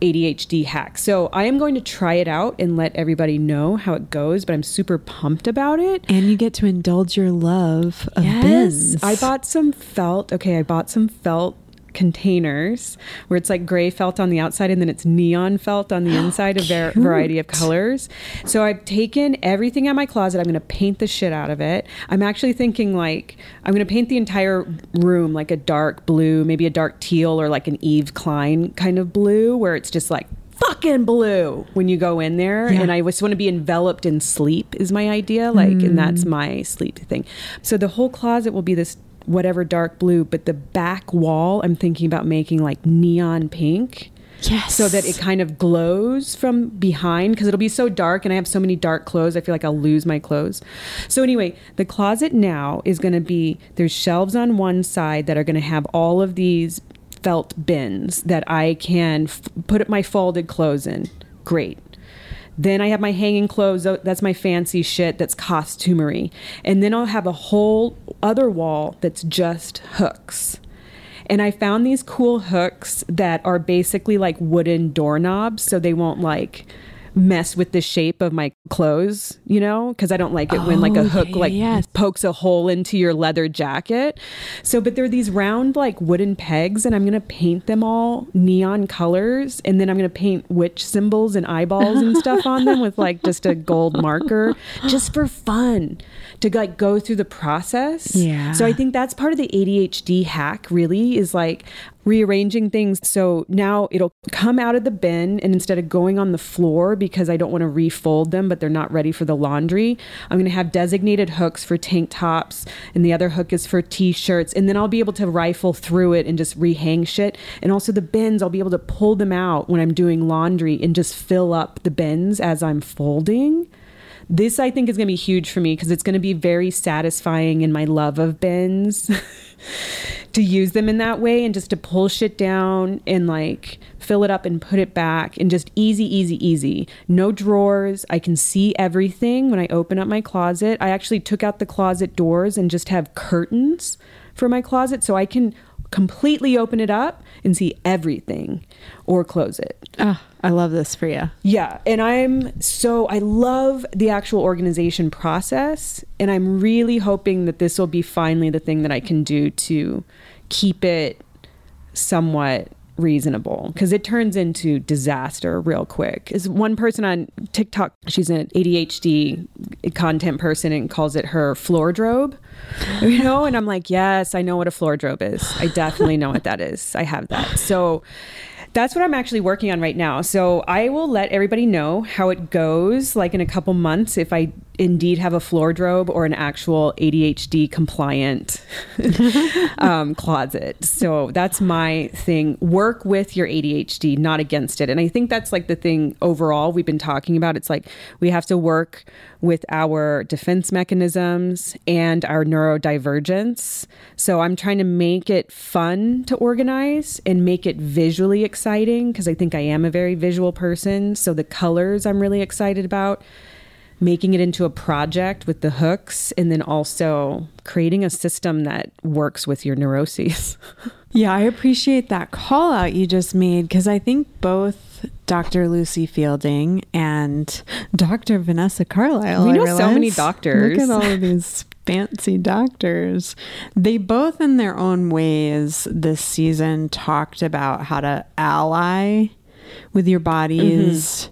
ADHD hack. So I am going to try it out and let everybody know how it goes, but I'm super pumped about it. And you get to indulge your love of bins. I bought some felt. Okay, I bought some felt containers where it's like gray felt on the outside and then it's neon felt on the inside, a var- variety of colors. So I've taken everything out of my closet. I'm going to paint the shit out of it. I'm actually thinking like I'm going to paint the entire room like a dark blue, maybe a dark teal or like an Yves Klein kind of blue where it's just like fucking blue when you go in there Yeah. and i just want to be enveloped in sleep is my idea like and that's mm. my sleep thing so the whole closet will be this whatever dark blue but the back wall i'm thinking about making like neon pink Yes. so that it kind of glows from behind because it'll be so dark and I have so many dark clothes. I feel like I'll lose my clothes. So, anyway, the closet now is going to be there's shelves on one side that are going to have all of these felt bins that I can f- put my folded clothes in. Great. Then I have my hanging clothes. That's my fancy shit. That's costumery. And then I'll have a whole other wall that's just hooks. And I found these cool hooks that are basically like wooden doorknobs, so they won't like mess with the shape of my clothes, you know, because I don't like it when like Oh, a hook yeah, like yeah. pokes a hole into your leather jacket. So, but they're these round like wooden pegs, and I'm gonna paint them all neon colors, and then I'm gonna paint witch symbols and eyeballs and stuff on them with like just a gold marker, just for fun, to like go through the process. Yeah. So I think that's part of the ADHD hack. Really, is like rearranging things. So now it'll come out of the bin and instead of going on the floor because I don't want to refold them but they're not ready for the laundry I'm going to have designated hooks for tank tops and the other hook is for t-shirts and then I'll be able to rifle through it and just rehang shit. And also the bins I'll be able to pull them out when I'm doing laundry and just fill up the bins as I'm folding this I think is going to be huge for me because it's going to be very satisfying in my love of bins to use them in that way and just to pull shit down and like fill it up and put it back and just easy, easy, easy. No drawers. I can see everything when I open up my closet. I actually took out the closet doors and just have curtains for my closet so I can completely open it up and see everything or close it. Ah, I love this for you. Yeah, and I'm so I love the actual organization process and I'm really hoping that this will be finally the thing that I can do to keep it somewhat reasonable because it turns into disaster real quick. Is one person on TikTok, she's an ADHD content person and calls it her floor drobe. You know, and I'm like, yes, I know what a floor drobe is. I definitely know what that is. I have that. So that's what I'm actually working on right now. So I will let everybody know how it goes, like in a couple months, if I indeed have a floor drobe or an actual ADHD compliant um, closet. So that's my thing. Work with your ADHD, not against it. And I think that's like the thing overall we've been talking about. It's like we have to work with our defense mechanisms and our neurodivergence. So I'm trying to make it fun to organize and make it visually exciting because I think I am a very visual person. So the colors I'm really excited about making it into a project with the hooks and then also creating a system that works with your neuroses. Yeah, I appreciate that call out you just made because I think both Dr. Lucie Fielding and Dr. Vanessa Carlisle. We know so many doctors. Look at all of these fancy doctors. They both, in their own ways, this season talked about how to ally with your mm-hmm. body's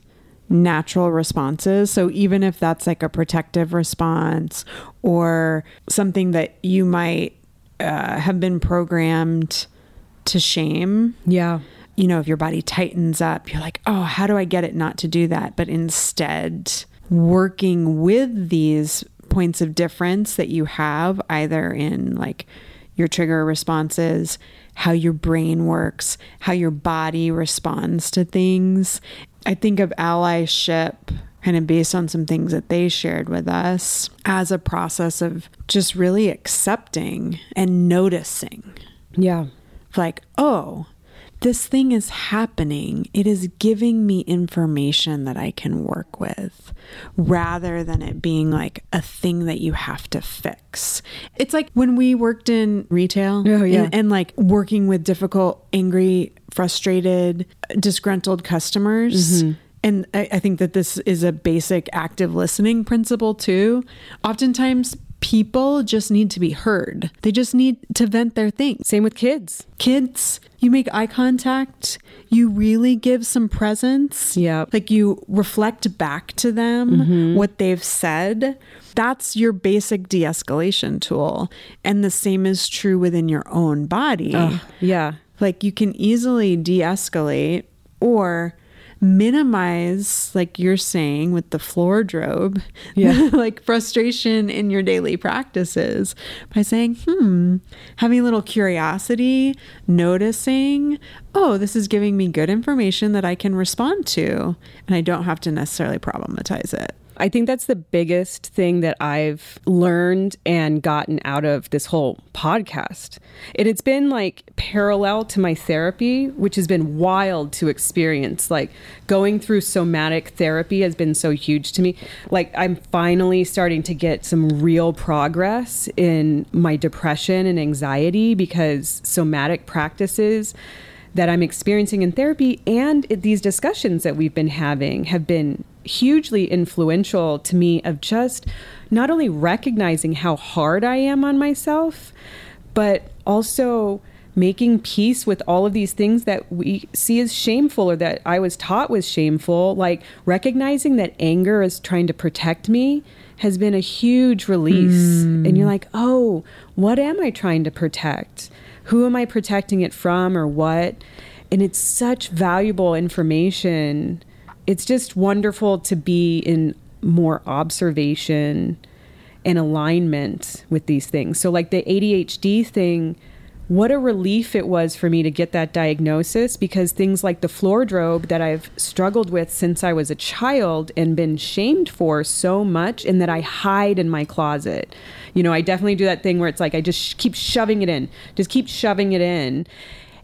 natural responses. So even if that's like a protective response or something that you might uh, have been programmed to shame, yeah. you know, if your body tightens up, you're like, oh, how do I get it not to do that? But instead, working with these points of difference that you have, either in like your trigger responses, how your brain works, how your body responds to things. I think of allyship kind of based on some things that they shared with us as a process of just really accepting and noticing Yeah. like, oh, this thing is happening. It is giving me information that I can work with rather than it being like a thing that you have to fix. It's like when we worked in retail Oh, yeah. and, and like working with difficult, angry, frustrated, disgruntled customers. Mm-hmm. And I, I think that this is a basic active listening principle too. Oftentimes, people just need to be heard. They just need to vent their things Same with kids. kids you make eye contact, you really give some presence. Yep. Like you reflect back to them mm-hmm. what they've said. That's your basic de escalation tool. And the same is true within your own body. Yeah. Like you can easily de escalate or minimize, like you're saying with the floor drobe, Yeah. like frustration in your daily practices by saying, hmm, having a little curiosity, noticing, oh, this is giving me good information that I can respond to. And I don't have to necessarily problematize it. I think that's the biggest thing that I've learned and gotten out of this whole podcast. And it's been like parallel to my therapy, which has been wild to experience. Like going through somatic therapy has been so huge to me. Like I'm finally starting to get some real progress in my depression and anxiety because somatic practices that I'm experiencing in therapy and these discussions that we've been having have been hugely influential to me of just not only recognizing how hard I am on myself, but also making peace with all of these things that we see as shameful or that I was taught was shameful, like recognizing that anger is trying to protect me has been a huge release. And you're like, "Oh, what am I trying to protect? Who am I protecting it from or what?" And it's such valuable information it's just wonderful to be in more observation and alignment with these things. So, like the ADHD thing, what a relief it was for me to get that diagnosis because things like the floor drobe that I've struggled with since I was a child and been shamed for so much, and that I hide in my closet. You know, I definitely do that thing where it's like I just sh- keep shoving it in, just keep shoving it in.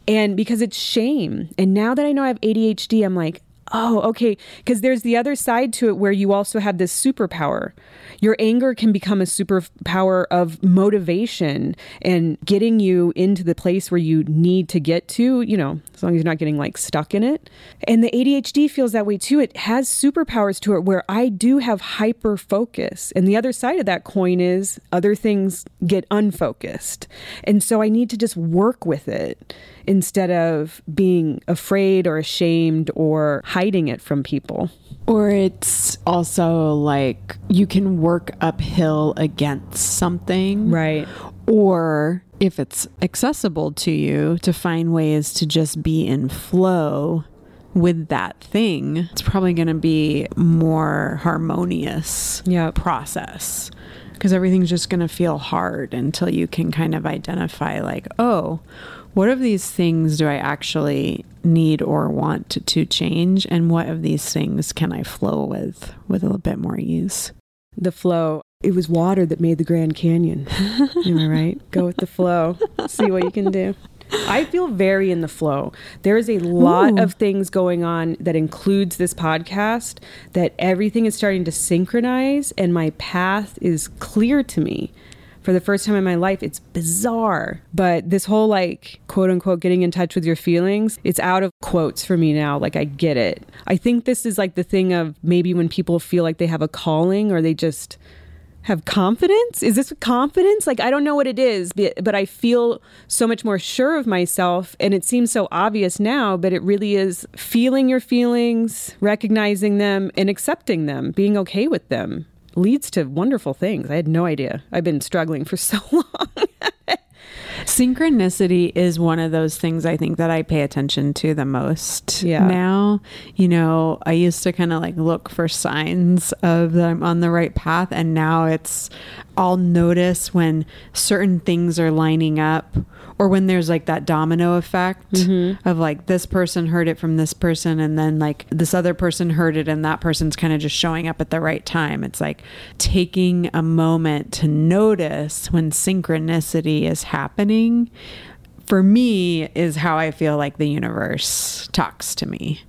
And because it's shame. And now that I know I have ADHD, I'm like, oh, okay. Because there's the other side to it where you also have this superpower. Your anger can become a superpower of motivation and getting you into the place where you need to get to, you know, as long as you're not getting like stuck in it. And the ADHD feels that way too. It has superpowers to it where I do have hyper focus. And the other side of that coin is other things get unfocused. And so I need to just work with it instead of being afraid or ashamed or hiding it from people. Or it's also like you can work uphill against something. Right. Or if it's accessible to you, to find ways to just be in flow with that thing, it's probably going to be more harmonious Yep. process because everything's just going to feel hard until you can kind of identify like, oh, what of these things do I actually need or want to, to change and what of these things can I flow with with a little bit more ease? The flow. It was water that made the Grand Canyon. Am I right? Go with the flow. See what you can do. I feel very in the flow. There is a lot Ooh. of things going on that includes this podcast that everything is starting to synchronize and my path is clear to me. For the first time in my life, it's bizarre. But this whole like quote unquote getting in touch with your feelings, it's out of quotes for me now. Like I get it. I think this is like the thing of maybe when people feel like they have a calling or they just have confidence is this confidence like i don't know what it is but, i feel so much more sure of myself and it seems so obvious now but it really is feeling your feelings recognizing them and accepting them being okay with them leads to wonderful things i had no idea i've been struggling for so long Synchronicity is one of those things I think that I pay attention to the most Yeah. now. You know, I used to kind of like look for signs of that I'm on the right path, and now it's I'll notice when certain things are lining up or when there's like that domino effect mm-hmm. of like this person heard it from this person and then like this other person heard it and that person's kind of just showing up at the right time. It's like taking a moment to notice when synchronicity is happening for me is how I feel like the universe talks to me.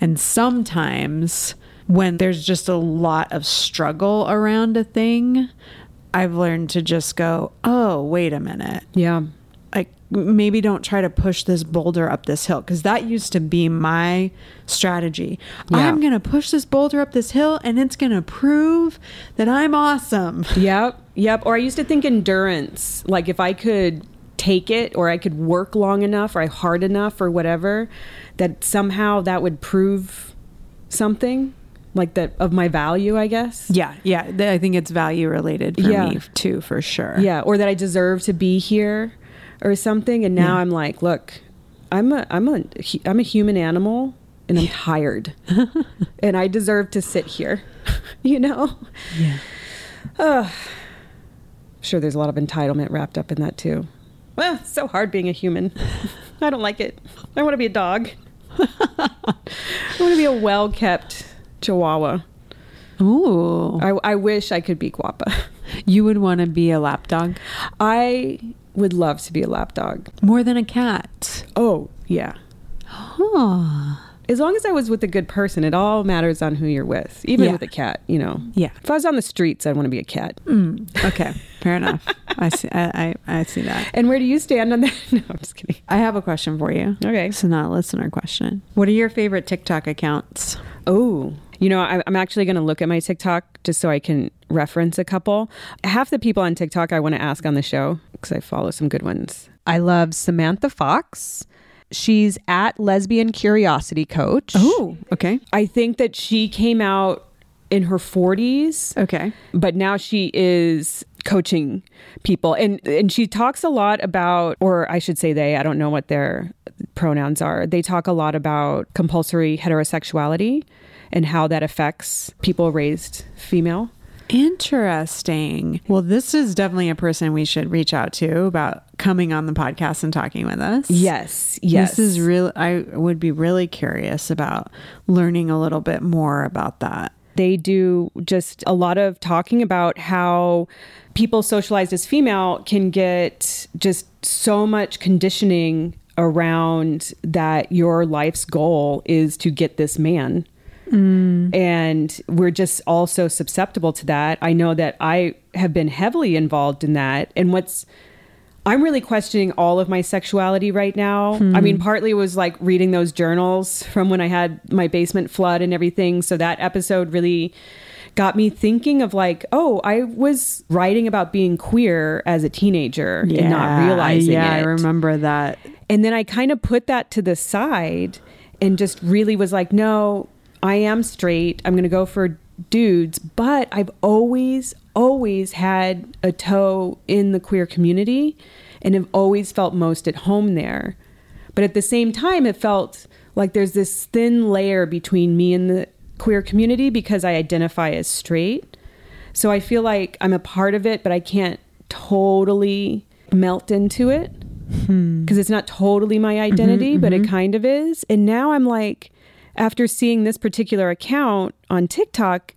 And sometimes when there's just a lot of struggle around a thing, I've learned to just go, "Oh, wait a minute." yeah maybe don't try to push this boulder up this hill because that used to be my strategy. Yeah. I'm going to push this boulder up this hill and it's going to prove that I'm awesome. Yep. Yep. Or I used to think endurance. Like if I could take it or I could work long enough or I hard enough or whatever that somehow that would prove something like that of my value, I guess. Yeah, yeah. I think it's value related for Yeah. me too, for sure. Yeah, or that I deserve to be here or something and now Yeah. I'm like, look, I'm a I'm a I'm a human animal and I'm tired. and I deserve to sit here. you know? Yeah. Sure there's a lot of entitlement wrapped up in that too. Well, it's so hard being a human. I don't like it. I want to be a dog. I want to be a well-kept chihuahua. Ooh. I, I wish I could be guapa. You would want to be a lap dog I would love to be a lap dog. more than a cat. Oh, yeah. Huh. As long as I was with a good person, it all matters on who you're with. Even Yeah. with a cat, you know. Yeah. If I was on the streets, I'd want to be a cat. Mm, okay. Fair enough. I see. I, I, I see that. And where do you stand on that? No, I'm just kidding. I have a question for you. Okay. So not a listener question. What are your favorite TikTok accounts? Oh, you know, I, I'm actually going to look at my TikTok just so I can reference a couple. Half the people on TikTok I want to ask on the show because I follow some good ones. I love Samantha Fox. She's at Lesbian Curiosity Coach. Oh, okay. I think that she came out in her 40s Okay. but now she is coaching people and and she talks a lot about or I should say they I don't know what their pronouns are they talk a lot about compulsory heterosexuality and how that affects people raised female Interesting. Well, this is definitely a person we should reach out to about coming on the podcast and talking with us. yes yes This is real. I would be really curious about learning a little bit more about that. they do just a lot of talking about how people socialized as female can get just so much conditioning around that your life's goal is to get this man. And we're just also susceptible to that. I know that I have been heavily involved in that. And what's I'm really questioning all of my sexuality right now. I hmm. mean, partly it was like reading those journals from when I had my basement flood and everything. So that episode really got me thinking of like, oh, I was writing about being queer as a teenager and not realizing yeah, it. I remember that. And then I kind of put that to the side and just really was like, no, I am straight. I'm going to go for dudes. But I've always, always had a toe in the queer community and have always felt most at home there. But at the same time, it felt like there's this thin layer between me and the queer community because I identify as straight. So I feel like I'm a part of it, but I can't totally melt into it hmm. because it's not totally my identity, mm-hmm, but it mm-hmm. kind of is. And now I'm like, after seeing this particular account on TikTok,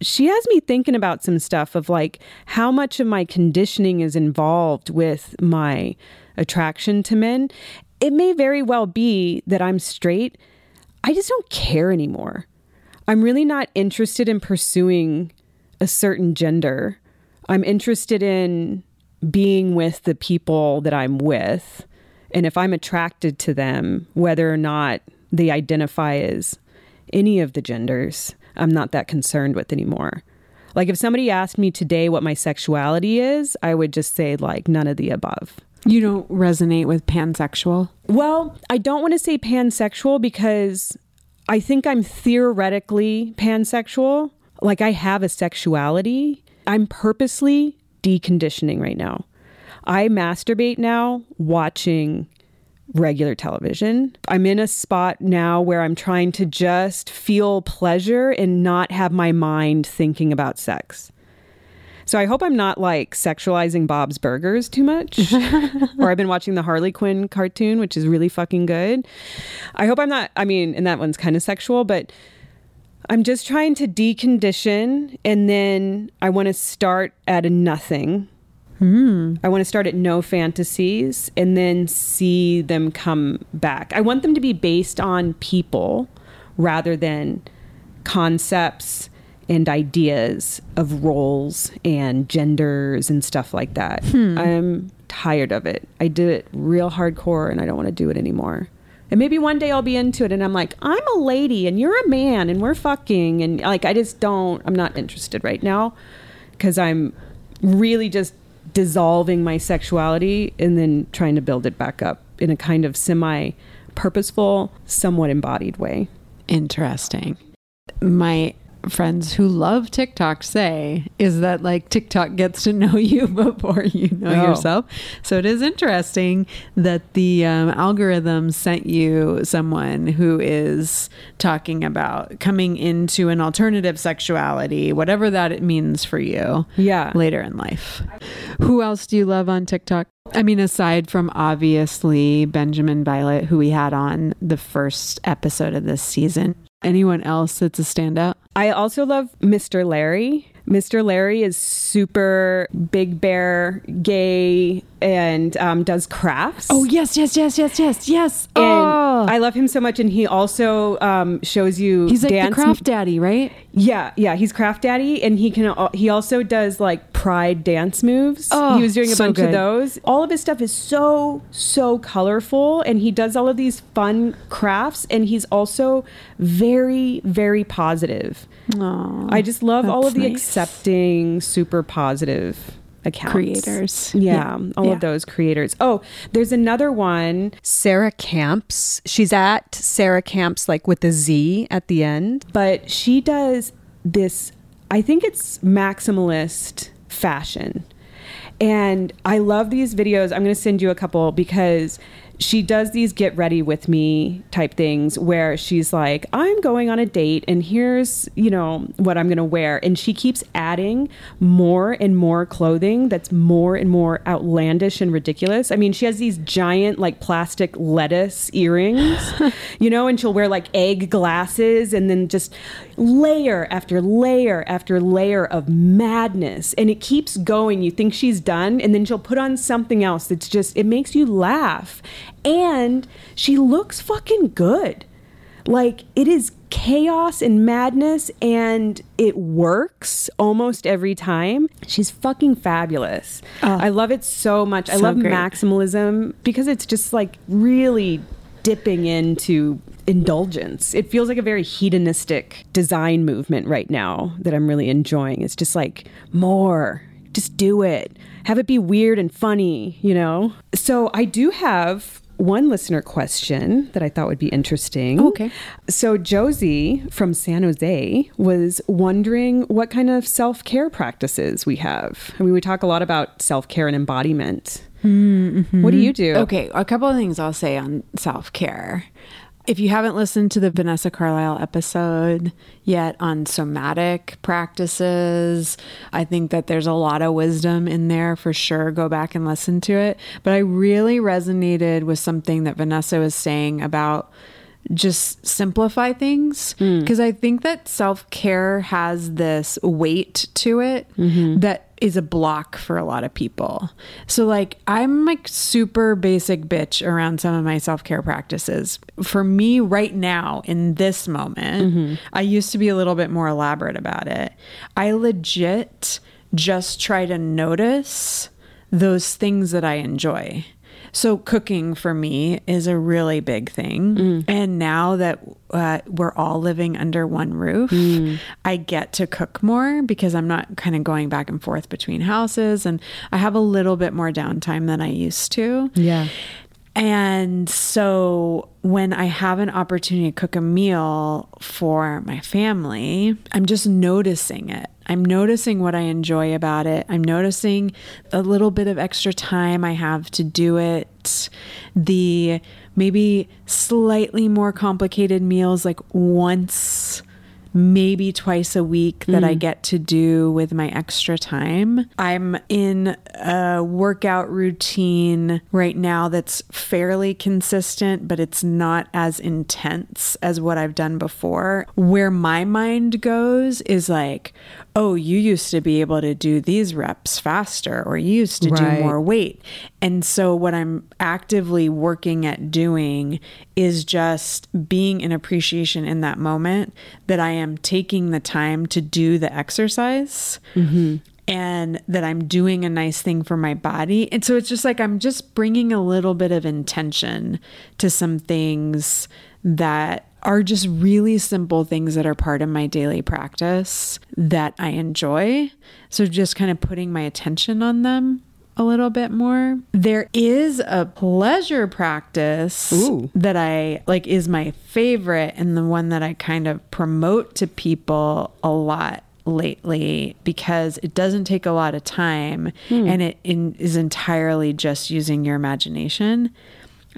she has me thinking about some stuff of like how much of my conditioning is involved with my attraction to men. It may very well be that I'm straight. I just don't care anymore. I'm really not interested in pursuing a certain gender. I'm interested in being with the people that I'm with. And if I'm attracted to them, whether or not they identify as any of the genders, I'm not that concerned with anymore. Like if somebody asked me today what my sexuality is, I would just say like none of the above. You don't resonate with pansexual? Well, I don't want to say pansexual because I think I'm theoretically pansexual. Like I have a sexuality. I'm purposely deconditioning right now. I masturbate now watching regular television. I'm in a spot now where I'm trying to just feel pleasure and not have my mind thinking about sex. So I hope I'm not like sexualizing Bob's Burgers too much. or I've been watching the Harley Quinn cartoon, which is really fucking good. I hope I'm not, I mean, and that one's kind of sexual, but I'm just trying to decondition and then I want to start at a nothing. Hmm. I want to start at no fantasies and then see them come back. I want them to be based on people rather than concepts and ideas of roles and genders and stuff like that. Hmm. I'm tired of it. I did it real hardcore and I don't want to do it anymore. And maybe one day I'll be into it and I'm like, I'm a lady and you're a man and we're fucking. And like, I just don't, I'm not interested right now because I'm really just dissolving my sexuality and then trying to build it back up in a kind of semi purposeful, somewhat embodied way. Interesting. My friends who love TikTok say is that like TikTok gets to know you before you know Oh. yourself. So it is interesting that the um, algorithm sent you someone who is talking about coming into an alternative sexuality, whatever that it means for you Yeah. later in life. Who else do you love on TikTok? I mean, aside from obviously Benjamin Violet, who we had on the first episode of this season, anyone else that's a standout? I also love Mr. Larry. Mr. Larry is super big bear, gay, and um, does crafts. Oh, yes, yes, yes, yes, yes, yes. and oh, I love him so much. And he also um, shows you he's like dance. the craft daddy, right? Yeah, yeah, he's craft daddy, and he can. He also does like pride dance moves. Oh, he was doing a so bunch good. of those. All of his stuff is so so colorful, and he does all of these fun crafts, and he's also very very positive. Oh, I just love all of the nice. accepting, super positive accounts. Creators. Yeah, Yeah, all yeah. of those creators. Oh, there's another one, Sarah Camps. She's at Sarah Camps, like with the Z at the end, but she does this, I think it's maximalist fashion. And I love these videos. I'm going to send you a couple because she does these get ready with me type things where she's like, I'm going on a date and here's, you know, what I'm going to wear. And she keeps adding more and more clothing that's more and more outlandish and ridiculous. I mean, she has these giant, like, plastic lettuce earrings, you know, and she'll wear like egg glasses and then just layer after layer after layer of madness. And it keeps going. You think she's done, and then she'll put on something else that's just, it makes you laugh. And she looks fucking good. Like it is chaos and madness, and it works almost every time. She's fucking fabulous. Oh. I love it so much. I love great. maximalism because it's just like really dipping into indulgence. It feels like a very hedonistic design movement right now that I'm really enjoying. It's just like more, just do it. Have it be weird and funny, you know? So I do have one listener question that I thought would be interesting. Oh, okay. So Josie from San Jose was wondering what kind of self-care practices we have. I mean, we talk a lot about self-care and embodiment. Hmm, mm-hmm. What do you do? Okay, a couple of things I'll say on self care. If you haven't listened to the Vanessa Carlisle episode yet on somatic practices, I think that there's a lot of wisdom in there for sure. Go back and listen to it. But I really resonated with something that Vanessa was saying about just simplify things hmm. because I think that self care has this weight to it mm-hmm. that is a block for a lot of people. So, like, I'm like super basic bitch around some of my self care practices. For me, right now, in this moment, mm-hmm. I used to be a little bit more elaborate about it. I legit just try to notice those things that I enjoy. So cooking for me is a really big thing. And now that uh, we're all living under one roof, I get to cook more because I'm not kind of going back and forth between houses and I have a little bit more downtime than I used to. Yeah. And so when I have an opportunity to cook a meal for my family, I'm just noticing it. I'm noticing what I enjoy about it. I'm noticing a little bit of extra time I have to do it. The maybe slightly more complicated meals, like once maybe twice a week that I mm. get to do with my extra time. I'm in a workout routine right now that's fairly consistent, but it's not as intense as what I've done before. Where my mind goes is like, oh, you used to be able to do these reps faster, or you used to Right. do more weight. And so, what I'm actively working at doing is just being in appreciation in that moment that I am taking the time to do the exercise. Mm-hmm. And that I'm doing a nice thing for my body. And so it's just like I'm just bringing a little bit of intention to some things that are just really simple things that are part of my daily practice that I enjoy. So just kind of putting my attention on them a little bit more. There is a pleasure practice Ooh. that I like is my favorite and the one that I kind of promote to people a lot lately because it doesn't take a lot of time hmm. and it in, is entirely just using your imagination.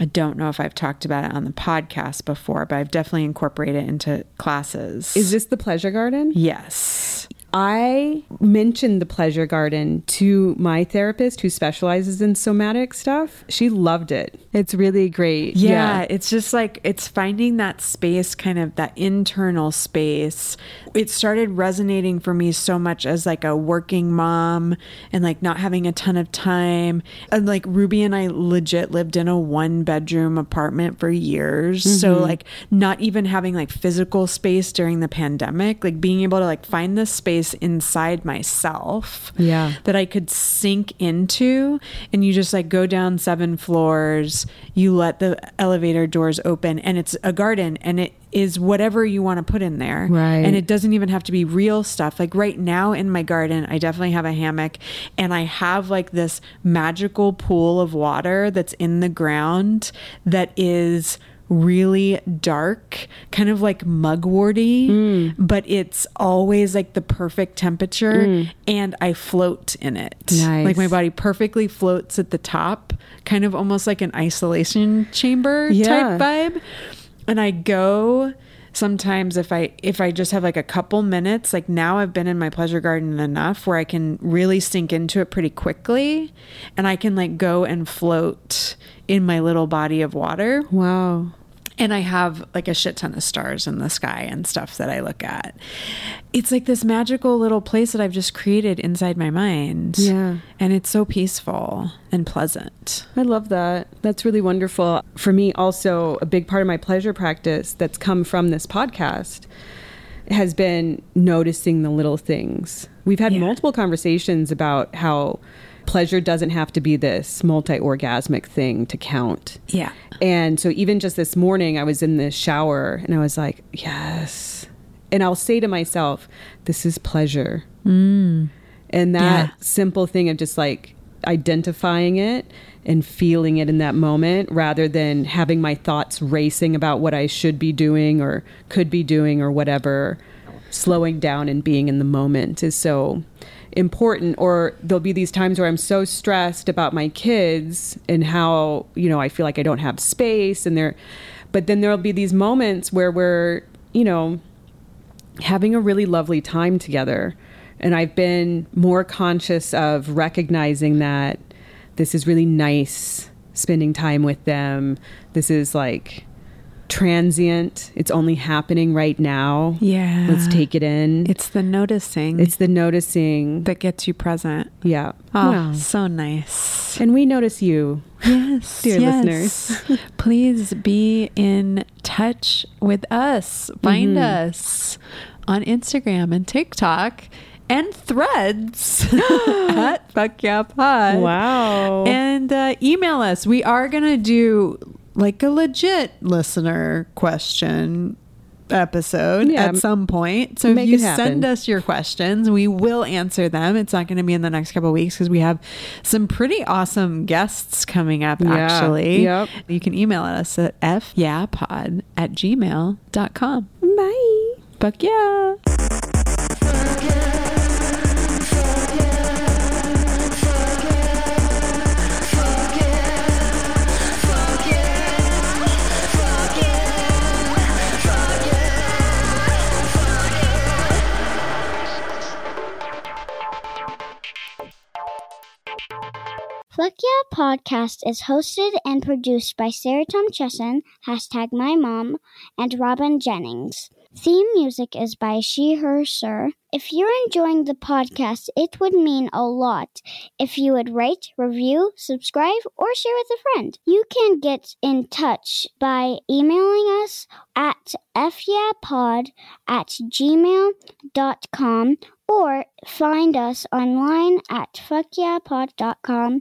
I don't know if I've talked about it on the podcast before, but I've definitely incorporated it into classes. Is this the pleasure garden? yes. I mentioned the pleasure garden to my therapist who specializes in somatic stuff. She loved it. It's really great. Yeah, it's just like it's finding that space, kind of that internal space. It started resonating for me so much as like a working mom and like not having a ton of time. And like Ruby and I legit lived in a one bedroom apartment for years. So mm-hmm. like not even having like physical space during the pandemic, like being able to like find this space inside myself Yeah. that I could sink into. And you just like go down seven floors, you let the elevator doors open, and it's a garden and it is whatever you want to put in there. Right. And it doesn't even have to be real stuff. Like right now in my garden, I definitely have a hammock and I have like this magical pool of water that's in the ground that is really dark, kind of like mugworty, mm. but it's always like the perfect temperature mm. and I float in it. Nice. Like my body perfectly floats at the top, kind of almost like an isolation chamber Yeah. type vibe. And I go sometimes if I if I just have like a couple minutes, like now I've been in my pleasure garden enough where I can really sink into it pretty quickly and I can like go and float in my little body of water Wow. And I have like a shit ton of stars in the sky and stuff that I look at. It's like this magical little place that I've just created inside my mind. Yeah. And it's so peaceful and pleasant. I love that. That's really wonderful. For me, also, a big part of my pleasure practice that's come from this podcast has been noticing the little things. We've had Yeah. multiple conversations about how pleasure doesn't have to be this multi orgasmic thing to count. Yeah. And so even just this morning, I was in the shower and I was like, yes. And I'll say to myself, this is pleasure. Mm. And that Yeah. simple thing of just like identifying it and feeling it in that moment rather than having my thoughts racing about what I should be doing or could be doing or whatever, slowing down and being in the moment is so important or there'll be these times where I'm so stressed about my kids and how you know I feel like I don't have space and they're but then there'll be these moments where we're you know having a really lovely time together. And I've been more conscious of recognizing that this is really nice spending time with them. This is like transient it's only happening right now Yeah. let's take it in It's the noticing it's the noticing that gets you present. yeah. Oh, Wow. so nice. And we notice you. Yes, Dear yes. listeners. please be in touch with us. Find Mm-hmm. us on Instagram and TikTok and Threads at Fuck Yeah Pod. Wow. And uh, email us. We are gonna do like a legit listener question episode Yeah. at some point. So if you send us your questions, we will answer them. It's not going to be in the next couple of weeks because we have some pretty awesome guests coming up Yeah. actually. Yep. You can email us at fyapod at gmail.com. Bye. Fuck yeah. Fuck Yeah Podcast is hosted and produced by Sarah Tom Chesson, hashtag my mom, and Robin Jennings. Theme music is by She Her Sir. If you're enjoying the podcast, it would mean a lot if you would rate, review, subscribe, or share with a friend. You can get in touch by emailing us at fyapod at gmail.com or find us online at fuckyapod.com.